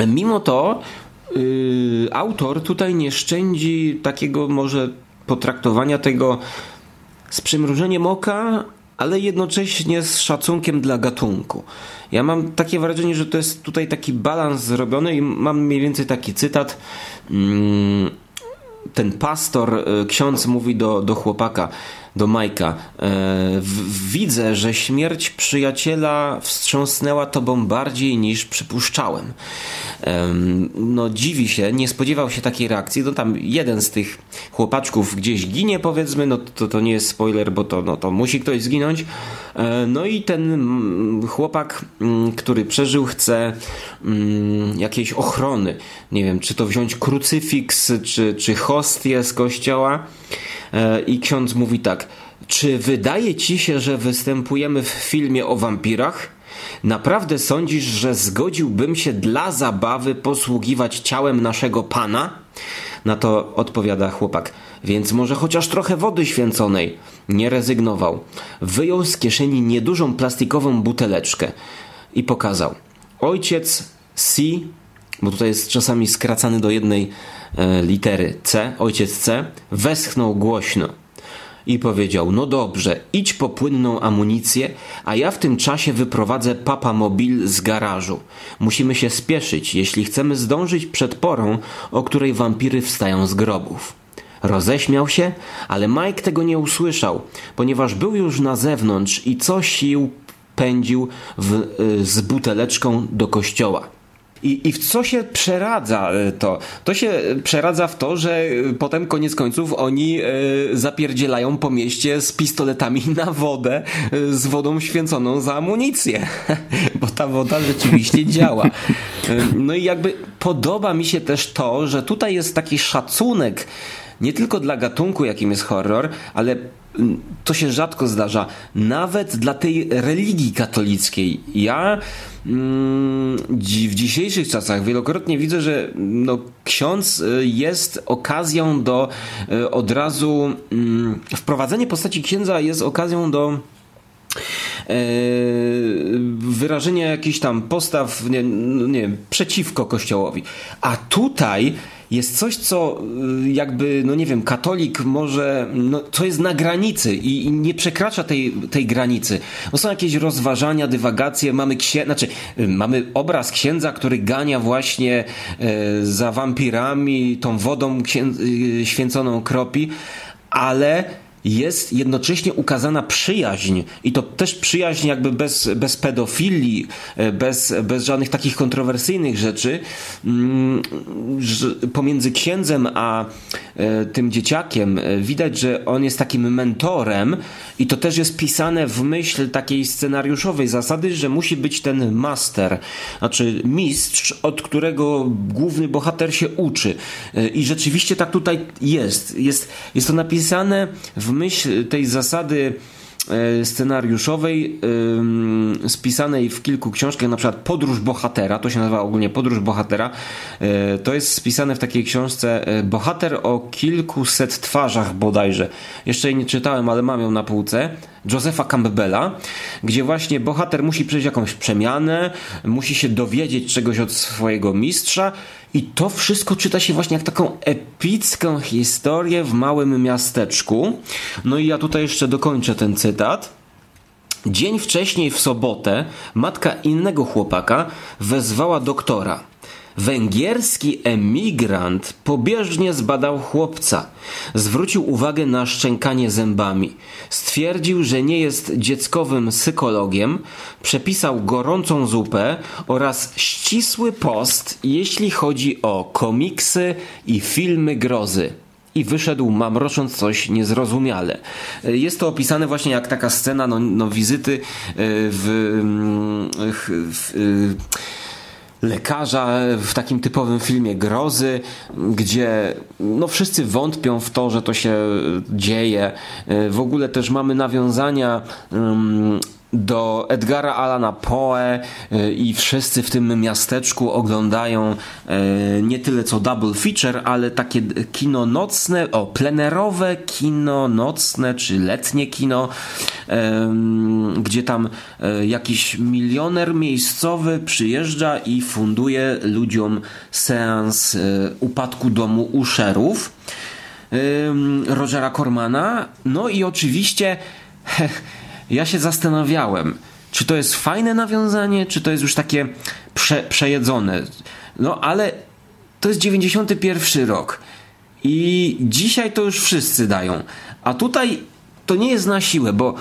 mimo to yy, autor tutaj nie szczędzi takiego może potraktowania tego z przymrużeniem oka, ale jednocześnie z szacunkiem dla gatunku. Ja mam takie wrażenie, że to jest tutaj taki balans zrobiony i mam mniej więcej taki cytat. Mm, ten pastor, e, ksiądz mówi do, do chłopaka, do Majka. E, widzę, że śmierć przyjaciela wstrząsnęła tobą bardziej niż przypuszczałem. No dziwi się, nie spodziewał się takiej reakcji. No tam jeden z tych chłopaczków gdzieś ginie powiedzmy, no to, to nie jest spoiler, bo to, no, to musi ktoś zginąć. E, no i ten chłopak, który przeżył, chce jakiejś ochrony. Nie wiem, czy to wziąć krucyfiks, czy, czy hostię z kościoła. E, I ksiądz mówi tak: Czy wydaje ci się, że występujemy w filmie o wampirach? Naprawdę sądzisz, że zgodziłbym się dla zabawy posługiwać ciałem naszego pana? Na to odpowiada chłopak. Więc może chociaż trochę wody święconej. Nie rezygnował. Wyjął z kieszeni niedużą plastikową buteleczkę i pokazał. Ojciec C, bo tutaj jest czasami skracany do jednej litery C, ojciec C, westchnął głośno i powiedział: No dobrze, idź po płynną amunicję, a ja w tym czasie wyprowadzę papa mobil z garażu. Musimy się spieszyć, jeśli chcemy zdążyć przed porą, o której wampiry wstają z grobów. Roześmiał się, ale Mike tego nie usłyszał, ponieważ był już na zewnątrz i co sił pędził w, y, z buteleczką do kościoła. I, I w co się przeradza e, to? To się przeradza w to, że e, potem koniec końców oni e, zapierdzielają po mieście z pistoletami na wodę, e, z wodą święconą za amunicję, bo ta woda rzeczywiście działa. E, no i jakby podoba mi się też to, że tutaj jest taki szacunek nie tylko dla gatunku, jakim jest horror, ale to się rzadko zdarza, nawet dla tej religii katolickiej. Ja mm, w dzisiejszych czasach wielokrotnie widzę, że no, ksiądz y, jest okazją do y, od razu mm, wprowadzenie postaci księdza jest okazją do wyrażenia jakichś tam postaw nie, no nie wiem, przeciwko kościołowi. A tutaj jest coś, co y, jakby, no nie wiem, katolik może, no, co jest na granicy i, i nie przekracza tej, tej granicy. Są jakieś rozważania, dywagacje, mamy księ... znaczy, y, mamy obraz księdza, który gania właśnie e, za wampirami, tą wodą księ... święconą kropi, ale jest jednocześnie ukazana przyjaźń i to też przyjaźń jakby bez, bez pedofilii, e, bez, bez żadnych takich kontrowersyjnych rzeczy mm, pomiędzy księdzem a e, tym dzieciakiem e, widać, że on jest takim mentorem i to też jest pisane w myśl takiej scenariuszowej zasady, że musi być ten master, znaczy mistrz, od którego główny bohater się uczy i rzeczywiście tak tutaj jest. Jest, jest to napisane w myśl tej zasady e, scenariuszowej spisanej w kilku książkach, na przykład Podróż Bohatera, to się nazywa ogólnie Podróż Bohatera, e, to jest spisane w takiej książce e, Bohater o kilkuset twarzach bodajże. Jeszcze jej nie czytałem, ale mam ją na półce. Josepha Campbella, gdzie właśnie bohater musi przejść jakąś przemianę, musi się dowiedzieć czegoś od swojego mistrza i to wszystko czyta się właśnie jak taką epicką historię w małym miasteczku. No i ja tutaj jeszcze dokończę ten cytat. Dzień wcześniej w sobotę matka innego chłopaka wezwała doktora. Węgierski emigrant pobieżnie zbadał chłopca. Zwrócił uwagę na szczękanie zębami. Stwierdził, że nie jest dzieckowym psychologiem. Przepisał gorącą zupę oraz ścisły post, jeśli chodzi o komiksy i filmy grozy i wyszedł mamrocząc coś niezrozumiale. Jest to opisane właśnie jak taka scena no, no wizyty y, w, mm, w, w lekarza w takim typowym filmie grozy, gdzie no wszyscy wątpią w to, że to się dzieje. W ogóle też mamy nawiązania um, do Edgara Alana Poe y, i wszyscy w tym miasteczku oglądają y, nie tyle co double feature, ale takie kino nocne, o plenerowe kino nocne czy letnie kino, gdzie tam y, jakiś milioner miejscowy przyjeżdża i funduje ludziom seans upadku domu Usherów. Rogera Cormana. No i oczywiście ja się zastanawiałem, czy to jest fajne nawiązanie, czy to jest już takie prze, przejedzone. No ale to jest 91 rok i dzisiaj to już wszyscy dają. A tutaj to nie jest na siłę, bo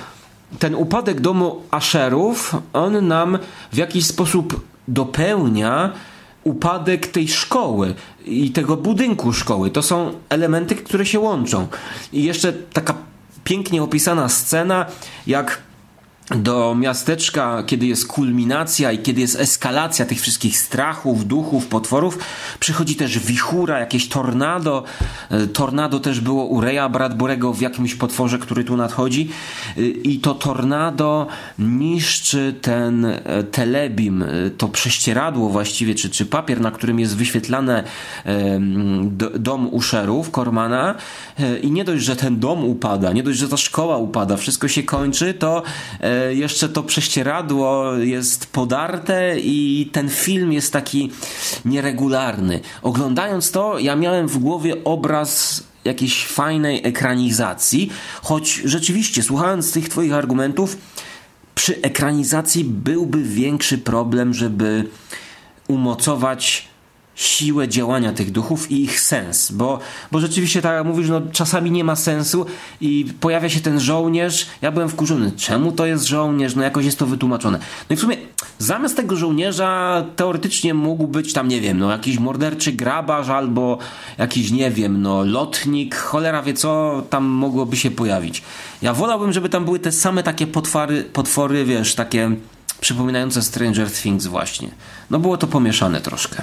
ten upadek domu Asherów, on nam w jakiś sposób dopełnia upadek tej szkoły i tego budynku szkoły. To są elementy, które się łączą. I jeszcze taka pięknie opisana scena, jak do miasteczka, kiedy jest kulminacja i kiedy jest eskalacja tych wszystkich strachów, duchów, potworów, przychodzi też wichura, jakieś tornado. E, tornado też było u Reja Bradburego w jakimś potworze, który tu nadchodzi. E, I to tornado niszczy ten e, telebim, to prześcieradło właściwie, czy, czy papier, na którym jest wyświetlane dom Usherów, Kormana. I nie dość, że ten dom upada, nie dość, że ta szkoła upada, wszystko się kończy, to jeszcze to prześcieradło jest podarte i ten film jest taki nieregularny. Oglądając to, ja miałem w głowie obraz jakiejś fajnej ekranizacji, choć rzeczywiście, słuchając tych Twoich argumentów, przy ekranizacji byłby większy problem, żeby umocować siłę działania tych duchów i ich sens, bo, bo rzeczywiście tak jak mówisz, no czasami nie ma sensu i pojawia się ten żołnierz, ja byłem wkurzony, czemu to jest żołnierz, no jakoś jest to wytłumaczone. No i w sumie zamiast tego żołnierza teoretycznie mógł być tam, nie wiem, no jakiś morderczy grabarz albo jakiś, nie wiem, no lotnik, cholera wie co tam mogłoby się pojawić. Ja wolałbym, żeby tam były te same takie potwory, potwory wiesz, takie przypominające Stranger Things właśnie. No było to pomieszane troszkę.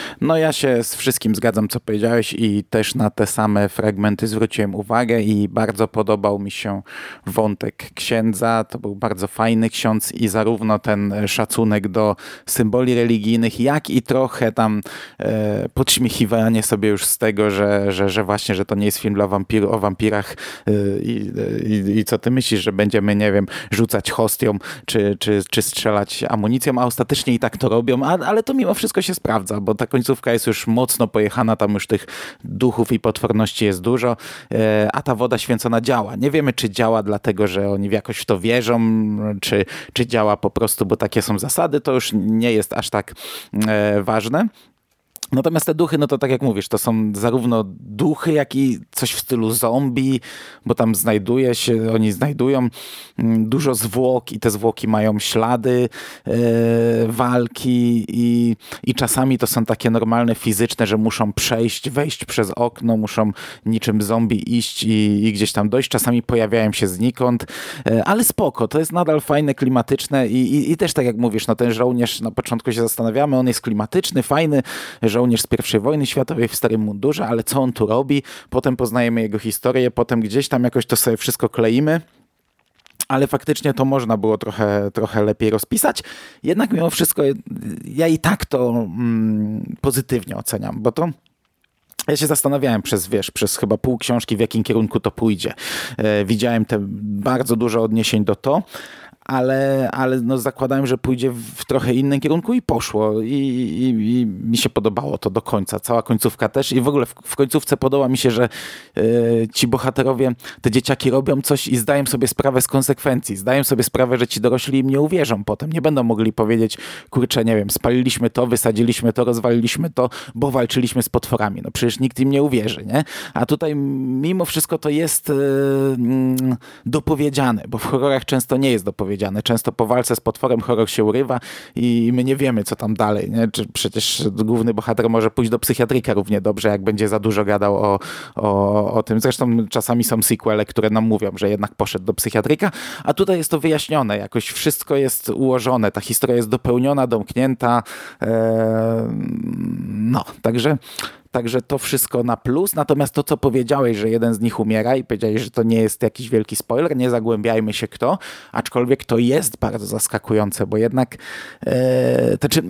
No ja się z wszystkim zgadzam, co powiedziałeś i też na te same fragmenty zwróciłem uwagę i bardzo podobał mi się wątek księdza. To był bardzo fajny ksiądz i zarówno ten szacunek do symboli religijnych, jak i trochę tam e, podśmiechiwanie sobie już z tego, że, że, że właśnie, że to nie jest film dla wampir o wampirach e, i, i, i co ty myślisz, że będziemy, nie wiem, rzucać hostią czy, czy, czy strzelać amunicją, a ostatecznie i tak to robią, a, ale to mimo wszystko się sprawdza, bo ta końcówka końcówka jest już mocno pojechana, tam już tych duchów i potworności jest dużo, e, a ta woda święcona działa. Nie wiemy, czy działa dlatego, że oni jakoś w to wierzą, czy, czy działa po prostu, bo takie są zasady, to już nie jest aż tak e, ważne. Natomiast te duchy, no to tak jak mówisz, to są zarówno duchy, jak i coś w stylu zombie, bo tam znajduje się, oni znajdują mm, dużo zwłok i te zwłoki mają ślady e, walki i, i czasami to są takie normalne fizyczne, że muszą przejść, wejść przez okno, muszą niczym zombie iść i, i gdzieś tam dojść. Czasami pojawiają się znikąd, e, ale spoko, to jest nadal fajne, klimatyczne i, i, i też tak jak mówisz, no ten żołnierz, na początku się zastanawiamy, on jest klimatyczny, fajny, że żołnierz z I wojny światowej w starym mundurze, ale co on tu robi? Potem poznajemy jego historię, potem gdzieś tam jakoś to sobie wszystko kleimy ale faktycznie to można było trochę, trochę lepiej rozpisać. Jednak mimo wszystko ja i tak to mm, pozytywnie oceniam, bo to ja się zastanawiałem przez, wiesz, przez chyba pół książki, w jakim kierunku to pójdzie. E, widziałem te bardzo dużo odniesień do to, ale, ale no zakładałem, że pójdzie w trochę innym kierunku i poszło. I, i, I, mi się podobało to do końca. Cała końcówka też. I w ogóle w, w końcówce podoba mi się, że y, ci bohaterowie, te dzieciaki robią coś i zdają sobie sprawę z konsekwencji. Zdają sobie sprawę, że ci dorośli im nie uwierzą potem. Nie będą mogli powiedzieć, kurczę, nie wiem, spaliliśmy to, wysadziliśmy to, rozwaliliśmy to, bo walczyliśmy z potworami. No przecież nikt im nie uwierzy, nie? A tutaj mimo wszystko to jest y, dopowiedziane, bo w horrorach często nie jest dopowiedziane powiedziane. Często po walce z potworem horror się urywa i my nie wiemy, co tam dalej. Nie? Czy przecież główny bohater może pójść do psychiatryka równie dobrze, jak będzie za dużo gadał o, o, o tym. Zresztą czasami są sequele, które nam mówią, że jednak poszedł do psychiatryka, a tutaj jest to wyjaśnione. Jakoś wszystko jest ułożone. Ta historia jest dopełniona, domknięta. Eee, no, także Także to wszystko na plus. Natomiast to, co powiedziałeś, że jeden z nich umiera i powiedziałeś, że to nie jest jakiś wielki spoiler, nie zagłębiajmy się kto, aczkolwiek to jest bardzo zaskakujące, bo jednak e, to, czy,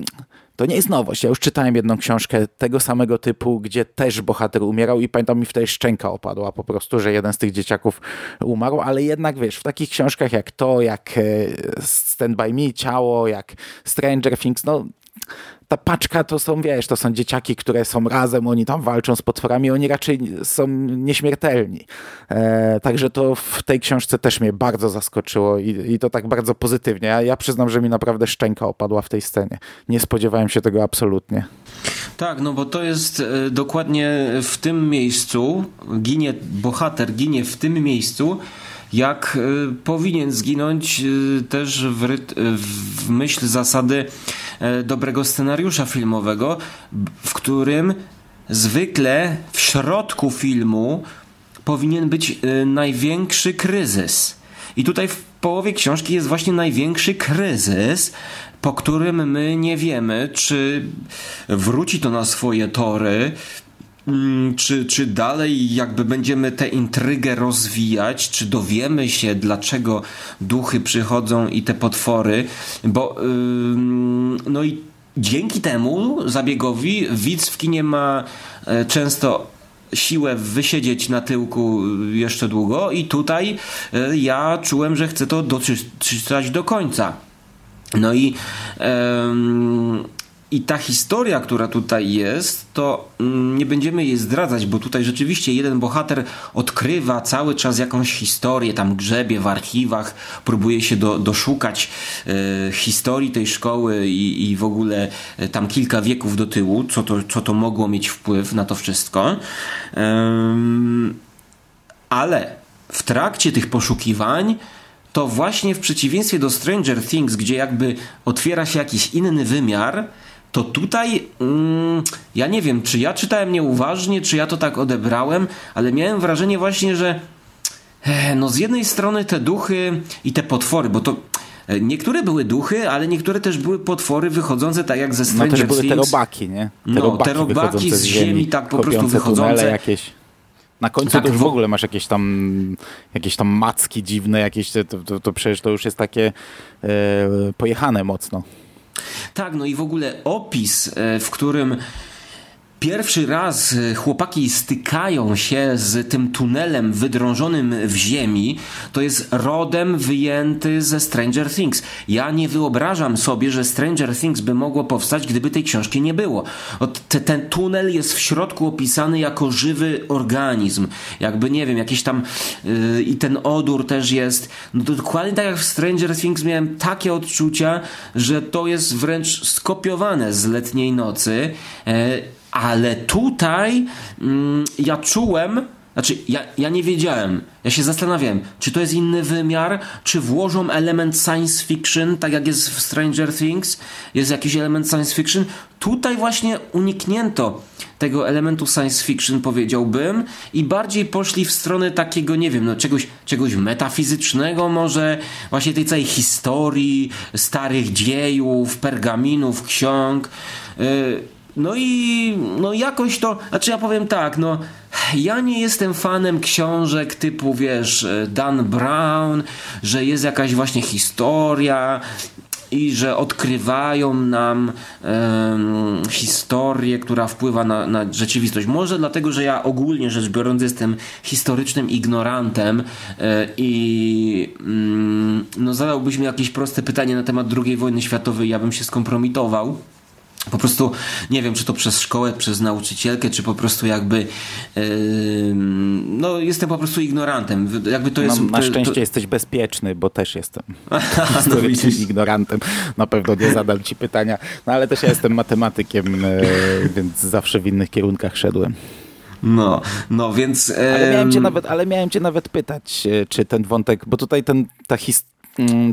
to nie jest nowość. Ja już czytałem jedną książkę tego samego typu, gdzie też bohater umierał i pamiętam mi wtedy szczęka opadła po prostu, że jeden z tych dzieciaków umarł, ale jednak wiesz, w takich książkach jak to, jak e, Stand By Me, Ciało, jak Stranger Things, no ta paczka to są, wiesz, to są dzieciaki, które są razem, oni tam walczą z potworami, oni raczej są nieśmiertelni. E, także to w tej książce też mnie bardzo zaskoczyło i, i to tak bardzo pozytywnie. Ja, ja przyznam, że mi naprawdę szczęka opadła w tej scenie. Nie spodziewałem się tego absolutnie. Tak, no bo to jest e, dokładnie w tym miejscu, ginie bohater, ginie w tym miejscu, jak e, powinien zginąć e, też w, w myśl zasady E, dobrego scenariusza filmowego, w którym zwykle w środku filmu powinien być największy kryzys. I tutaj w połowie książki jest właśnie największy kryzys, po którym my nie wiemy, czy wróci to na swoje tory, czy, czy dalej jakby będziemy tę intrygę rozwijać, czy dowiemy się, dlaczego duchy przychodzą i te potwory, bo yy, no i dzięki temu zabiegowi widz w kinie ma e, często siłę wysiedzieć na tyłku jeszcze długo i tutaj e, ja czułem, że chcę to doczytać do końca. No i I ta historia, która tutaj jest, to mm, nie będziemy jej zdradzać, bo tutaj rzeczywiście jeden bohater odkrywa cały czas jakąś historię, tam grzebie w archiwach, próbuje się do, doszukać e, historii tej szkoły i, i w ogóle e, tam kilka wieków do tyłu, co to, co to mogło mieć wpływ na to wszystko. Ehm, ale w trakcie tych poszukiwań to właśnie w przeciwieństwie do Stranger Things, gdzie jakby otwiera się jakiś inny wymiar, to tutaj mm, ja nie wiem, czy ja czytałem nieuważnie, czy ja to tak odebrałem, ale miałem wrażenie właśnie, że e, no z jednej strony te duchy i te potwory, bo to e, Niektóre były duchy, ale niektóre też były potwory wychodzące tak jak ze Stranger no też były Things. te robaki, nie? Te No, robaki, te robaki wychodzące z ziemi, tak po prostu wychodzące. jakieś. Na końcu Tak, to już w ogóle masz jakieś tam, jakieś tam macki dziwne, jakieś, to, to, to przecież to już jest takie e, pojechane mocno. Tak, no i w ogóle opis, e, w którym pierwszy raz e, chłopaki stykają się z tym tunelem wydrążonym w ziemi, to jest rodem wyjęty ze Stranger Things. Ja nie wyobrażam sobie, że Stranger Things by mogło powstać, gdyby tej książki nie było. Ten tunel jest w środku opisany jako żywy organizm. Jakby, nie wiem, jakiś tam yy, i ten odór też jest. No to dokładnie tak jak w Stranger Things miałem takie odczucia, że to jest wręcz skopiowane z letniej nocy. E, ale tutaj mm, ja czułem, znaczy ja, ja nie wiedziałem, ja się zastanawiałem, czy to jest inny wymiar, czy włożą element science fiction, tak jak jest w Stranger Things, jest jakiś element science fiction. Tutaj właśnie uniknięto tego elementu science fiction, powiedziałbym, i bardziej poszli w stronę takiego, nie wiem, no, czegoś, czegoś metafizycznego, może właśnie tej całej historii, starych dziejów, pergaminów, ksiąg. Yy, no i no jakoś to, znaczy ja powiem tak, no ja nie jestem fanem książek typu, wiesz, Dan Brown, że jest jakaś właśnie historia i że odkrywają nam em, historię, która wpływa na, na rzeczywistość. Może dlatego, że ja ogólnie rzecz biorąc jestem historycznym ignorantem e, i mm, no zadałbyś mi jakieś proste pytanie na temat II wojny światowej, ja bym się skompromitował. Po prostu nie wiem, czy to przez szkołę, przez nauczycielkę, czy po prostu jakby yy, no jestem po prostu ignorantem. Jakby to No, jest. na szczęście to... jesteś bezpieczny, bo też jestem no ignorantem. Na pewno nie zadam ci pytania, no ale też ja jestem matematykiem, e, więc zawsze w innych kierunkach szedłem. No, no więc. Ale miałem cię nawet, ale miałem cię nawet pytać, e, czy ten wątek, bo tutaj ten, ta his,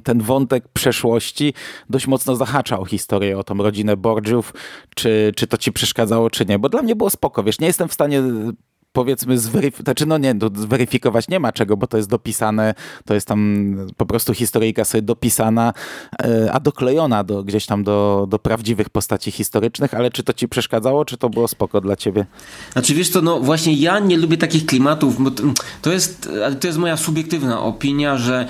ten wątek przeszłości dość mocno zahacza o historię, o tą rodzinę Borgiów, czy, czy to ci przeszkadzało, czy nie, bo dla mnie było spoko, wiesz, nie jestem w stanie powiedzmy zweryfikować, znaczy no nie, do- zweryfikować nie ma czego, bo to jest dopisane, to jest tam po prostu historyjka sobie dopisana, e, a doklejona do, gdzieś tam do, do prawdziwych postaci historycznych, ale czy to ci przeszkadzało, czy to było spoko dla ciebie? Znaczy wiesz co, no właśnie ja nie lubię takich klimatów, to, to jest, to jest moja subiektywna opinia, że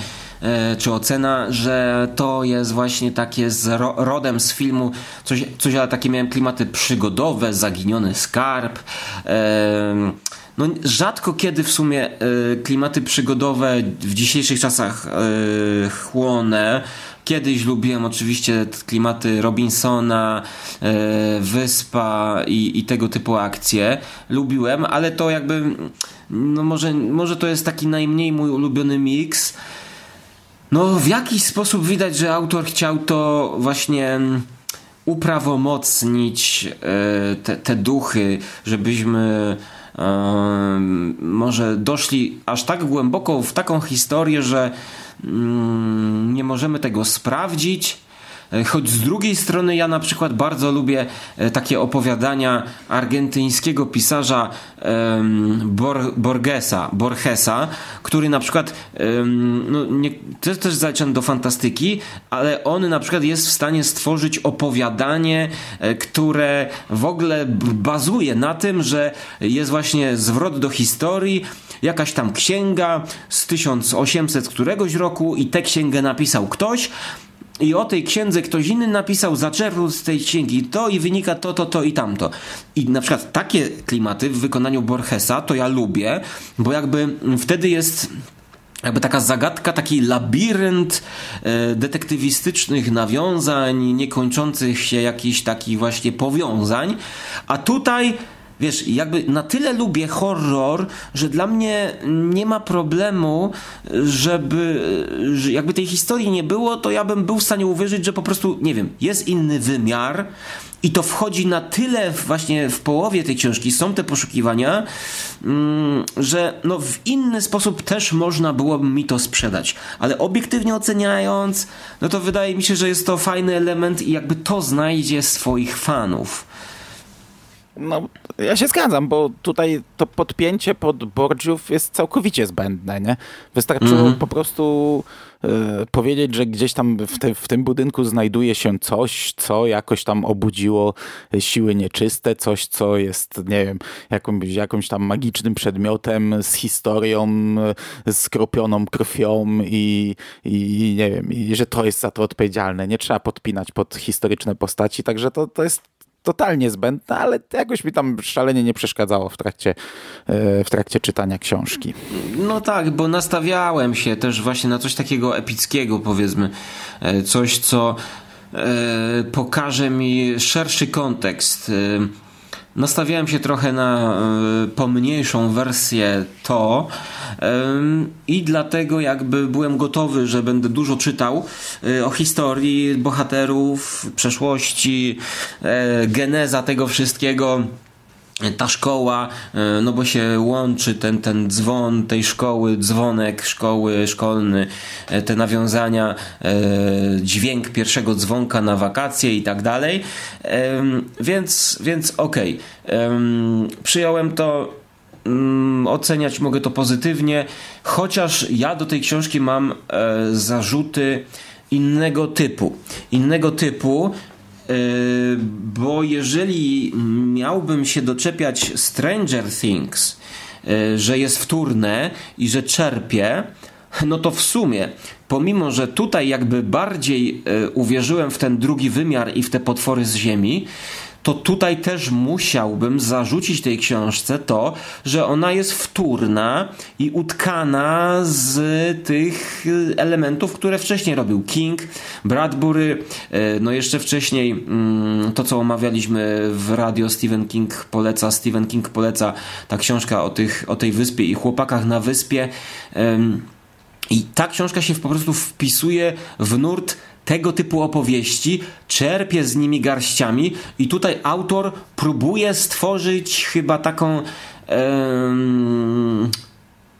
czy ocena, że to jest właśnie takie z ro, rodem z filmu, coś, coś ale takie miałem klimaty przygodowe, zaginiony skarb. E, no, rzadko kiedy w sumie e, klimaty przygodowe w dzisiejszych czasach e, chłonę. Kiedyś lubiłem oczywiście klimaty Robinsona, e, Wyspa i, i tego typu akcje. Lubiłem, ale to jakby, no może, może to jest taki najmniej mój ulubiony miks. No, w jakiś sposób widać, że autor chciał to właśnie mm, uprawomocnić e, te, te duchy, żebyśmy em, może doszli aż tak głęboko w taką historię, że mm, nie możemy tego sprawdzić. E, Choć z drugiej strony ja na przykład bardzo lubię e, takie opowiadania argentyńskiego pisarza Bor, Borgesa, Borgesa, który na przykład no, nie, to jest też zaliczany do fantastyki, ale on na przykład jest w stanie stworzyć opowiadanie, e, które w ogóle bazuje na tym, że jest właśnie zwrot do historii, jakaś tam księga z 1800 któregoś roku i tę księgę napisał ktoś, i o tej księdze ktoś inny napisał, zaczerpnął z tej księgi to i wynika to, to, to i tamto. I na przykład takie klimaty w wykonaniu Borgesa to ja lubię, bo jakby wtedy jest jakby taka zagadka, taki labirynt e, detektywistycznych nawiązań, niekończących się jakichś takich właśnie powiązań, a tutaj wiesz, jakby na tyle lubię horror, że dla mnie nie ma problemu, żeby że jakby tej historii nie było, to ja bym był w stanie uwierzyć, że po prostu, nie wiem, jest inny wymiar i to wchodzi na tyle właśnie w połowie tej książki, są te poszukiwania, mm, że no w inny sposób też można byłoby mi to sprzedać. Ale obiektywnie oceniając, no to wydaje mi się, że jest to fajny element i jakby to znajdzie swoich fanów. No, ja się zgadzam, bo tutaj to podpięcie pod Borgiów jest całkowicie zbędne, nie? Wystarczyło mm -hmm. po prostu y, powiedzieć, że gdzieś tam w, te, w, tym budynku znajduje się coś, co jakoś tam obudziło siły nieczyste, coś, co jest, nie wiem, jakąś, jakąś tam magicznym przedmiotem z historią, e, skropioną krwią i, i nie wiem, i że to jest za to odpowiedzialne. Nie trzeba podpinać pod historyczne postaci, także to, to jest totalnie zbędne, ale jakoś mi tam szalenie nie przeszkadzało w trakcie, e, w trakcie czytania książki. No tak, bo nastawiałem się też właśnie na coś takiego epickiego, powiedzmy. E, coś, co e, pokaże mi szerszy kontekst nastawiałem się trochę na y, pomniejszą wersję to y, i dlatego jakby byłem gotowy, że będę dużo czytał y, o historii bohaterów, przeszłości, geneza tego wszystkiego ta szkoła, e, no bo się łączy ten, ten dzwon tej szkoły, dzwonek szkoły, szkolny, e, te nawiązania, e, dźwięk pierwszego dzwonka na wakacje i tak dalej. Więc, więc okej. Okay. Przyjąłem to mm, oceniać mogę to pozytywnie, chociaż ja do tej książki mam zarzuty innego typu. Innego typu, bo jeżeli miałbym się doczepiać Stranger Things, yy, że jest wtórne i że czerpie, no to w sumie, pomimo że tutaj jakby bardziej yy, uwierzyłem w ten drugi wymiar i w te potwory z ziemi, to tutaj też musiałbym zarzucić tej książce to, że ona jest wtórna i utkana z tych elementów, które wcześniej robił King, Bradbury, e, no jeszcze wcześniej mm, to, co omawialiśmy w radio Stephen King poleca, Stephen King poleca ta książka o, tych, o tej wyspie i chłopakach na wyspie. I ta książka się po prostu wpisuje w nurt tego typu opowieści, czerpie z nimi garściami i tutaj autor próbuje stworzyć chyba taką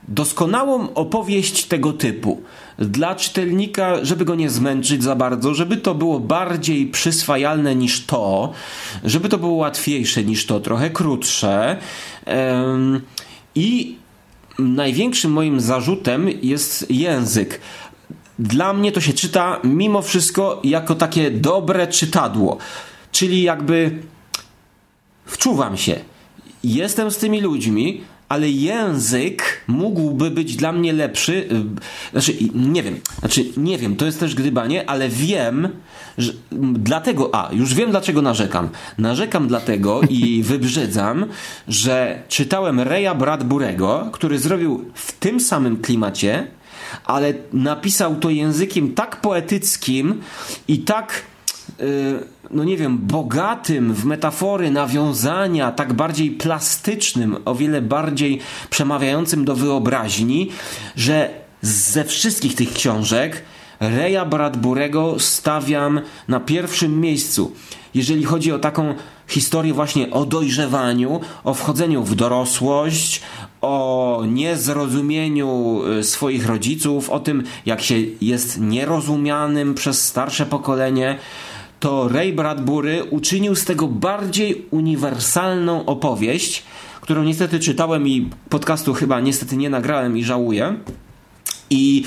doskonałą opowieść tego typu. Dla czytelnika, żeby go nie zmęczyć za bardzo, żeby to było bardziej przyswajalne niż to, żeby to było łatwiejsze niż to, trochę krótsze. I największym moim zarzutem jest język. Dla mnie to się czyta mimo wszystko jako takie dobre czytadło. Czyli jakby wczuwam się. Jestem z tymi ludźmi, ale język mógłby być dla mnie lepszy. Znaczy, nie wiem, znaczy, nie wiem, to jest też gdybanie, ale wiem, że dlatego, a, już wiem dlaczego narzekam. Narzekam dlatego i wybrzydzam, że czytałem Reya Bradburego, który zrobił w tym samym klimacie ale napisał to językiem tak poetyckim i tak y, no nie wiem, bogatym w metafory, nawiązania, tak bardziej plastycznym, o wiele bardziej przemawiającym do wyobraźni, że ze wszystkich tych książek Reya Bradburego stawiam na pierwszym miejscu. Jeżeli chodzi o taką historię właśnie o dojrzewaniu, o wchodzeniu w dorosłość, o niezrozumieniu y, swoich rodziców, o tym, jak się jest nierozumianym przez starsze pokolenie, to Ray Bradbury uczynił z tego bardziej uniwersalną opowieść, którą niestety czytałem i podcastu chyba niestety nie nagrałem i żałuję. I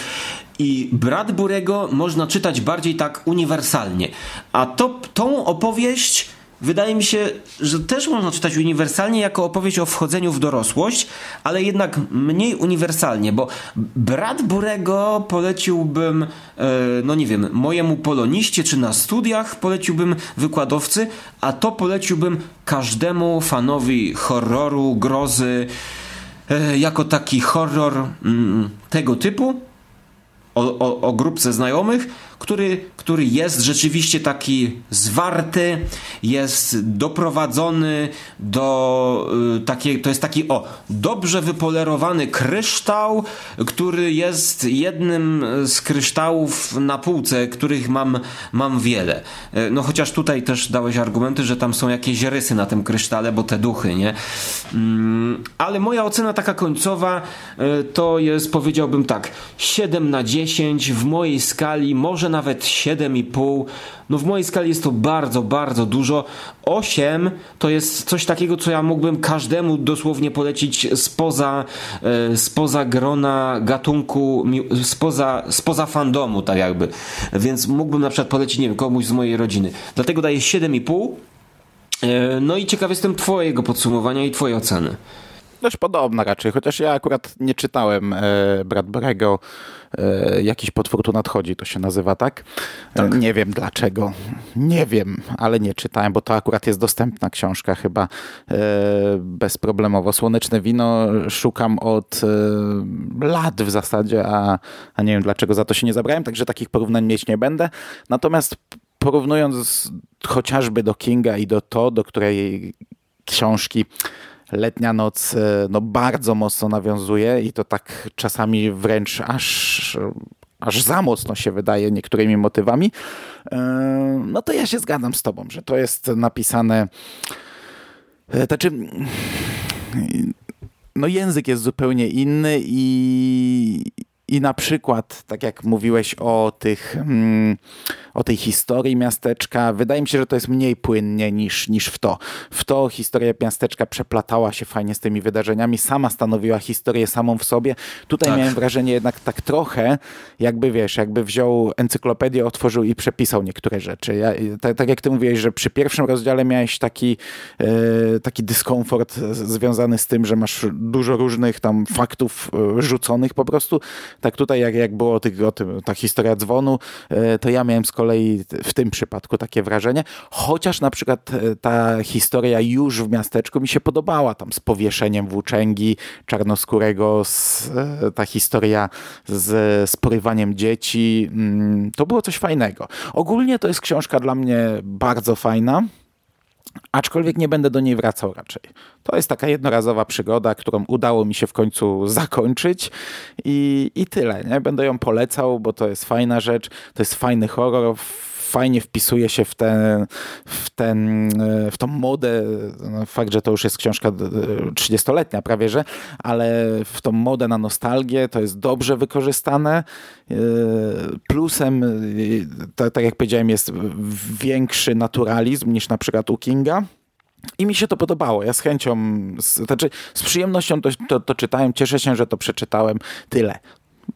i Bradburego można czytać bardziej tak uniwersalnie. A to, tą opowieść wydaje mi się, że też można czytać uniwersalnie jako opowieść o wchodzeniu w dorosłość, ale jednak mniej uniwersalnie, bo Bradburego poleciłbym, e, no nie wiem, mojemu poloniście czy na studiach poleciłbym wykładowcy, a to poleciłbym każdemu fanowi horroru, grozy, e, jako taki horror mm, tego typu o, o, o grupce znajomych, który, który jest rzeczywiście taki zwarty, jest doprowadzony do y, takiej, to jest taki o, dobrze wypolerowany kryształ, który jest jednym z kryształów na półce, których mam, mam wiele. Y, no chociaż tutaj też dałeś argumenty, że tam są jakieś rysy na tym krysztale, bo te duchy, nie? Mm, ale moja ocena taka końcowa y, to jest, powiedziałbym tak, 7 na 10 w mojej skali, może nawet 7,5. No w mojej skali jest to bardzo, bardzo dużo. 8 to jest coś takiego, co ja mógłbym każdemu dosłownie polecić spoza, e, spoza grona gatunku, spoza, spoza fandomu, tak jakby. Więc mógłbym na przykład polecić, nie wiem, komuś z mojej rodziny. Dlatego daję 7,5. E, no i ciekaw jestem Twojego podsumowania i Twojej oceny. Dość podobna raczej, chociaż ja akurat nie czytałem e, Bradbury'ego Jakiś potwór tu nadchodzi, to się nazywa, tak? tak? Nie wiem dlaczego, nie wiem, ale nie czytałem, bo to akurat jest dostępna książka chyba e, bezproblemowo. Słoneczne wino szukam od e, lat w zasadzie, a, a nie wiem dlaczego za to się nie zabrałem, także takich porównań mieć nie będę. Natomiast porównując chociażby do Kinga i do to, do której książki letnia noc e, no, bardzo mocno nawiązuje i to tak czasami wręcz aż, aż za mocno się wydaje niektórymi motywami, e, no to ja się zgadzam z tobą, że to jest napisane e, znaczy no język jest zupełnie inny i, i na przykład, tak jak mówiłeś o, tych, mm, o tej historii miasteczka, wydaje mi się, że to jest mniej płynnie niż, niż w to. W to historia miasteczka przeplatała się fajnie z tymi wydarzeniami, sama stanowiła historię samą w sobie. Tutaj tak. miałem wrażenie jednak tak trochę, jakby wiesz, jakby wziął encyklopedię, otworzył i przepisał niektóre rzeczy. Ja, tak, tak jak ty mówiłeś, że przy pierwszym rozdziale miałeś taki, e, taki dyskomfort związany z tym, że masz dużo różnych tam faktów e, rzuconych po prostu, tak tutaj jak, jak było tych, o tym, ta historia dzwonu, e, to ja miałem z kolei w tym przypadku takie wrażenie, chociaż na przykład e, ta historia już w miasteczku mi się podobała, tam z powieszeniem włóczęgi czarnoskórego, z, e, ta historia z, z porywaniem dzieci, mm, to było coś fajnego. Ogólnie to jest książka dla mnie bardzo fajna. Aczkolwiek nie będę do niej wracał raczej. To jest taka jednorazowa przygoda, którą udało mi się w końcu zakończyć i, i tyle. Nie? Będę ją polecał, bo to jest fajna rzecz, to jest fajny horror, fajnie wpisuje się w, ten, w, ten, w tą modę. No, fakt, że to już jest książka 30-letnia prawie, że, ale w tą modę na nostalgię to jest dobrze wykorzystane. E, plusem, e, tak jak powiedziałem, jest większy naturalizm niż na przykład u Kinga. I mi się to podobało. Ja z chęcią, z, znaczy z przyjemnością to, to, to czytałem. Cieszę się, że to przeczytałem. Tyle.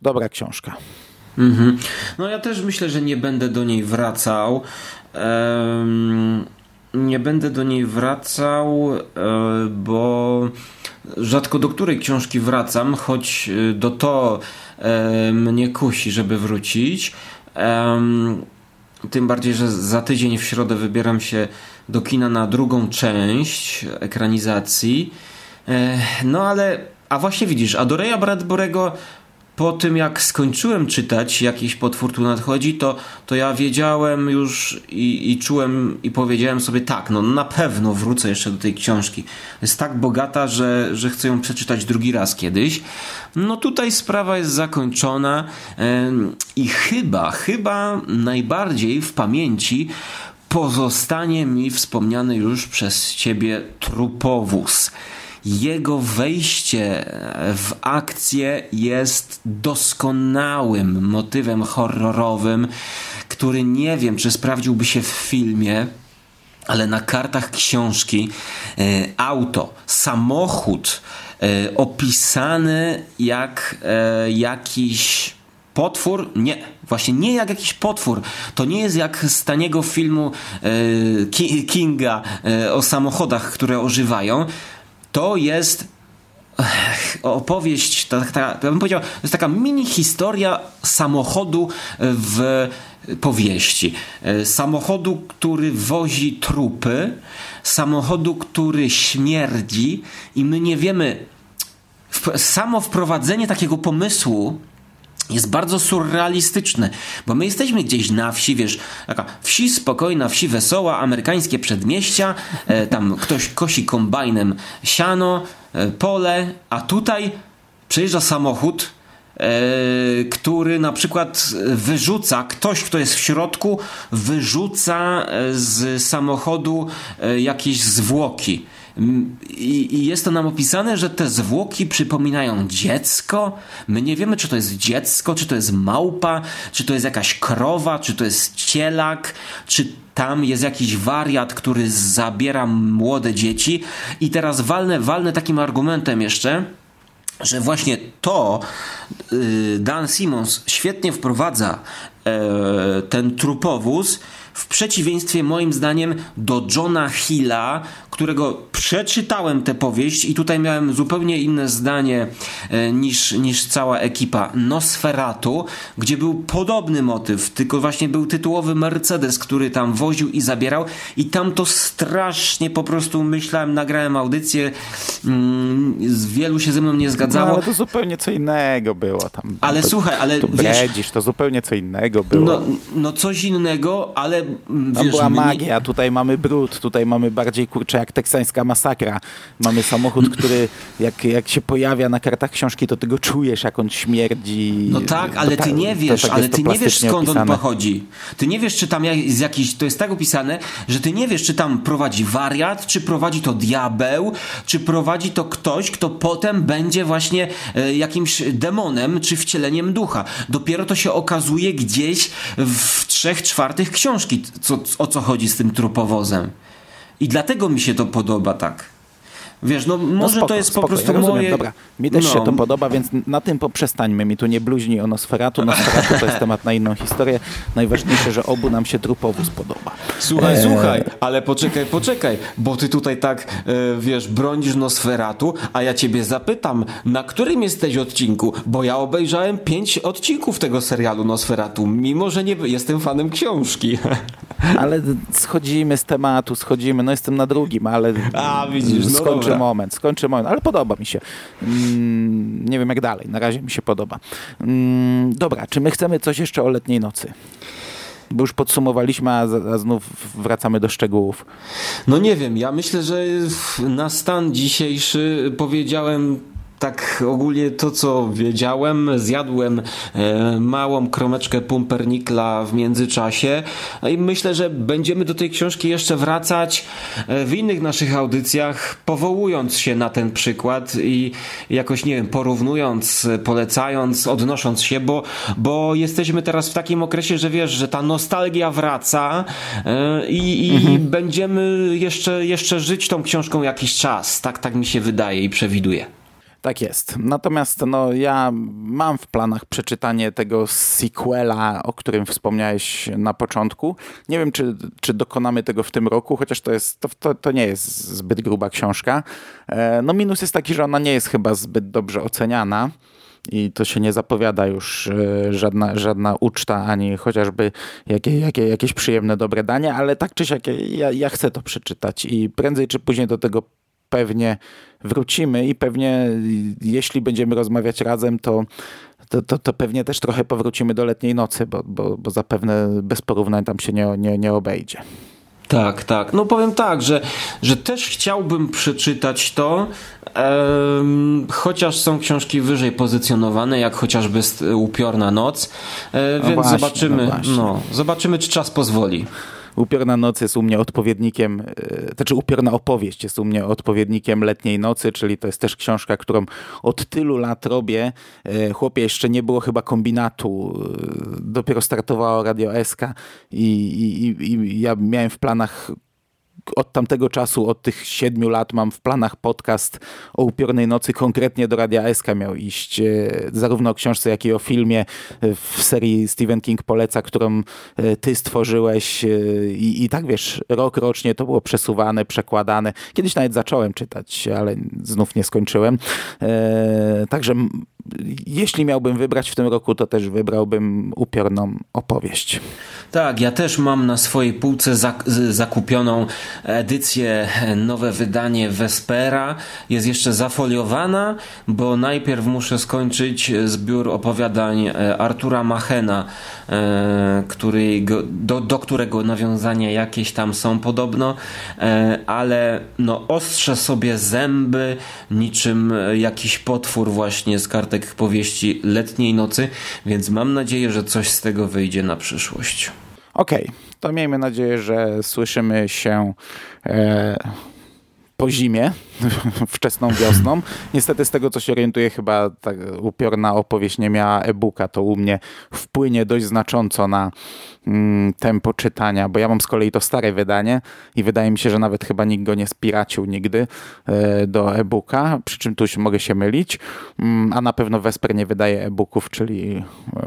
Dobra książka. Mhm. No ja też myślę, że nie będę do niej wracał. Nie będę do niej wracał, um, bo rzadko do której książki wracam, choć e, do to um, mnie kusi, żeby wrócić. tym bardziej, że za tydzień w środę wybieram się do kina na drugą część ekranizacji. No ale, a właśnie widzisz, a do Bradburego po tym jak skończyłem czytać jakiś potwór tu nadchodzi, to, to ja wiedziałem już i, i czułem i powiedziałem sobie tak, no na pewno wrócę jeszcze do tej książki. Jest tak bogata, że, że chcę ją przeczytać drugi raz kiedyś. No tutaj sprawa jest zakończona i chyba, chyba najbardziej w pamięci pozostanie mi wspomniany już przez ciebie trupowóz jego wejście w akcję jest doskonałym motywem horrorowym, który nie wiem, czy sprawdziłby się w filmie, ale na kartach książki e, auto, samochód e, opisany jak e, jakiś potwór? Nie, właśnie nie jak jakiś potwór. To nie jest jak z taniego filmu Kinga o samochodach, które ożywają to jest opowieść, ta, ta, ja bym powiedział, to jest taka mini historia samochodu w powieści. Samochodu, który wozi trupy, samochodu, który śmierdzi i my nie wiemy samo wprowadzenie takiego pomysłu jest bardzo surrealistyczne, bo my jesteśmy gdzieś na wsi, wiesz, taka wsi spokojna, wsi wesoła, amerykańskie przedmieścia, e, tam ktoś kosi kombajnem siano, e, pole, a tutaj przejeżdża samochód, e, który na przykład wyrzuca, ktoś, kto jest w środku, wyrzuca e, z samochodu e, jakieś zwłoki. I, I, jest to nam opisane, że te zwłoki przypominają dziecko. My nie wiemy, czy to jest dziecko, czy to jest małpa, czy to jest jakaś krowa, czy to jest cielak, czy tam jest jakiś wariat, który zabiera młode dzieci. I teraz walnę, walnę takim argumentem jeszcze, że właśnie to y, Dan Simmons świetnie wprowadza ten trupowóz w przeciwieństwie moim zdaniem do Johna Hilla, którego przeczytałem tę powieść i tutaj miałem zupełnie inne zdanie e, niż, niż cała ekipa Nosferatu, gdzie był podobny motyw, tylko właśnie był tytułowy Mercedes, który tam woził i zabierał i tam to strasznie po prostu myślałem, nagrałem audycję, mm, z wielu się ze mną nie zgadzało. No, ale to zupełnie co innego było tam. Ale to, słuchaj, ale tu wiesz... To zupełnie co innego było. No, no coś innego, ale mm, Tam wiesz... była mnie- magia, tutaj mamy brud, tutaj mamy bardziej kurczę jak teksańska masakra. Mamy samochód, który jak, jak się pojawia na kartach książki, to ty go czujesz, jak on śmierdzi. No tak, ale ty nie wiesz, tak ale ty nie wiesz skąd on opisane. pochodzi. Ty nie wiesz, czy tam jest jakiś, to jest tak opisane, że ty nie wiesz, czy tam prowadzi wariat, czy prowadzi to diabeł, czy prowadzi to ktoś, kto potem będzie właśnie e, jakimś demonem, czy wcieleniem ducha. Dopiero to się okazuje w trzech czwartych książki, co, o co chodzi z tym trupowozem. I dlatego mi się to podoba tak. Wiesz, no No może spoko, to jest spoko, po prostu ja rozumiem, moje... Dobra, mi też no. się to podoba, więc na tym poprzestańmy. Mi tu nie bluźni o Nosferatu. Nosferatu to jest temat na inną historię. Najważniejsze, że obu nam się trupowóz podoba. Słuchaj, Eee. słuchaj, ale poczekaj, poczekaj, bo ty tutaj tak, e, wiesz, bronisz Nosferatu, a ja ciebie zapytam, na którym jesteś odcinku? Bo ja obejrzałem pięć odcinków tego serialu Nosferatu, mimo że nie jestem fanem książki. Ale schodzimy z tematu, schodzimy. No jestem na drugim, ale A, widzisz, no skończę dobra. moment, skończę moment, ale podoba mi się. Mm, nie wiem jak dalej, na razie mi się podoba. Mm, dobra, czy my chcemy coś jeszcze o letniej nocy? Bo już podsumowaliśmy, a, a znów wracamy do szczegółów. No nie wiem, ja myślę, że na stan dzisiejszy powiedziałem tak ogólnie to, co wiedziałem. Zjadłem e, małą kromeczkę pumpernikla w międzyczasie No i myślę, że będziemy do tej książki jeszcze wracać e, w innych naszych audycjach, powołując się na ten przykład i jakoś, nie wiem, porównując, polecając, odnosząc się, bo, bo jesteśmy teraz w takim okresie, że wiesz, że ta nostalgia wraca e, i, i będziemy jeszcze, jeszcze żyć tą książką jakiś czas. Tak, tak mi się wydaje i przewiduję. Tak jest. Natomiast no, ja mam w planach przeczytanie tego sequela, o którym wspomniałeś na początku. Nie wiem, czy, czy dokonamy tego w tym roku, chociaż to, jest, to, to, to nie jest zbyt gruba książka. E, No minus jest taki, że ona nie jest chyba zbyt dobrze oceniana. I to się nie zapowiada już e, żadna, żadna uczta, ani chociażby jakie, jakie, jakieś przyjemne, dobre danie, ale tak czy siak ja, ja chcę to przeczytać i prędzej czy później do tego pewnie wrócimy i pewnie jeśli będziemy rozmawiać razem, to, to, to, to pewnie też trochę powrócimy do letniej nocy, bo, bo, bo zapewne bez porównań tam się nie, nie, nie obejdzie. Tak, tak. No powiem tak, że, że też chciałbym przeczytać to, em, chociaż są książki wyżej pozycjonowane, jak chociażby Upiorna Noc, e, No więc właśnie, zobaczymy, no no, zobaczymy, czy czas pozwoli. Upiorna noc jest u mnie odpowiednikiem, e, znaczy upiorna opowieść jest u mnie odpowiednikiem letniej nocy, czyli to jest też książka, którą od tylu lat robię. E, Chłopie, jeszcze nie było chyba kombinatu, e, dopiero startowało Radio SK i, i- i ja miałem w planach od tamtego czasu, od tych siedmiu lat mam w planach podcast o upiornej nocy, konkretnie do Radia SK miał iść, e, zarówno o książce, jak i o filmie w serii Stephen King poleca, którą e, ty stworzyłeś e, i, i tak wiesz, rok rocznie to było przesuwane, przekładane. Kiedyś nawet zacząłem czytać, ale znów nie skończyłem. Także jeśli miałbym wybrać w tym roku, to też wybrałbym upiorną opowieść. Tak, ja też mam na swojej półce zakupioną edycję, nowe wydanie Vespera. Jest jeszcze zafoliowana, bo najpierw muszę skończyć zbiór opowiadań e, Artura Machena, e, który, do, do którego nawiązania jakieś tam są podobno, e, ale no ostrzę sobie zęby niczym jakiś potwór właśnie z kartek powieści Letniej Nocy, więc mam nadzieję, że coś z tego wyjdzie na przyszłość. Okej, okay, to miejmy nadzieję, że słyszymy się e, po zimie, wczesną wiosną. Niestety z tego, co się orientuję, chyba ta upiorna opowieść nie miała e-booka. To u mnie wpłynie dość znacząco na mm, tempo czytania, bo ja mam z kolei to stare wydanie i wydaje mi się, że nawet chyba nikt go nie spiracił nigdy e, do e-booka, przy czym tu mogę się mylić, mm, a na pewno Vesper nie wydaje e-booków, czyli,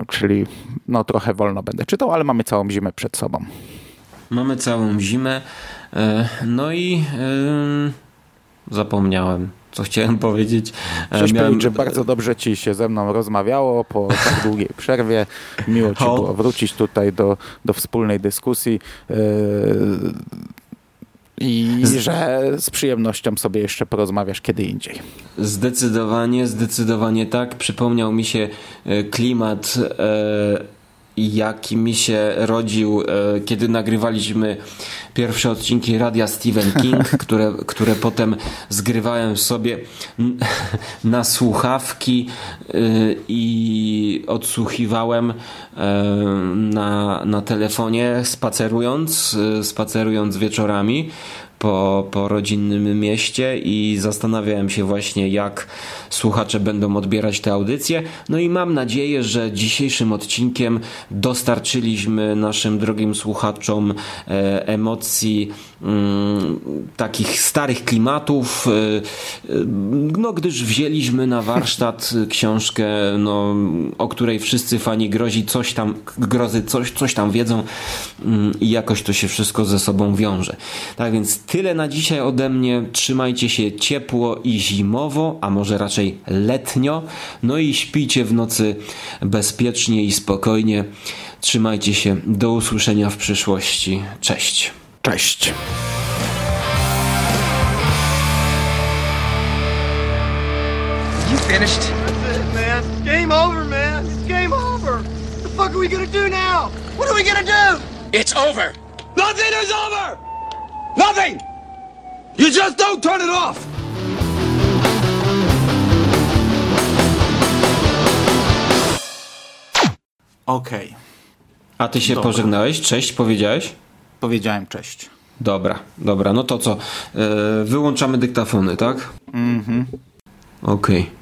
czyli no trochę wolno będę czytał, ale mamy całą zimę przed sobą. Mamy całą zimę. E, no i e, zapomniałem co chciałem powiedzieć. E, Chciałeś Miałem... że bardzo dobrze ci się ze mną rozmawiało po tak długiej przerwie. Miło ci było wrócić tutaj do, do wspólnej dyskusji. I że z przyjemnością sobie jeszcze porozmawiasz kiedy indziej. Zdecydowanie, zdecydowanie tak. Przypomniał mi się klimat jaki mi się rodził, e, kiedy nagrywaliśmy pierwsze odcinki radia Stephen King, które, które potem zgrywałem sobie na słuchawki e, i odsłuchiwałem e, na, na telefonie spacerując, spacerując wieczorami po, po rodzinnym mieście i zastanawiałem się właśnie, jak słuchacze będą odbierać te audycje. No i mam nadzieję, że dzisiejszym odcinkiem dostarczyliśmy naszym drogim słuchaczom e, emocji mm, takich starych klimatów, e, e, no gdyż wzięliśmy na warsztat książkę, no, o której wszyscy fani grozi coś tam, grozy coś, coś tam wiedzą mm, i jakoś to się wszystko ze sobą wiąże. Tak więc tyle na dzisiaj ode mnie. Trzymajcie się ciepło i zimowo, a może raczej letnio. No i śpijcie w nocy bezpiecznie i spokojnie. Trzymajcie się. Do usłyszenia w przyszłości. Cześć. Cześć. You finished? That's it, man. game over, man. It's game over. What the fuck are we gonna do now? What are we gonna do? It's over. Nothing is over. Nothing. You just don't turn it off! Okej. Okay. A ty się dobra. pożegnałeś? Cześć powiedziałeś? Powiedziałem cześć. Dobra, dobra. No to co? Yy, wyłączamy dyktafony, tak? Mhm. Okej. Okay.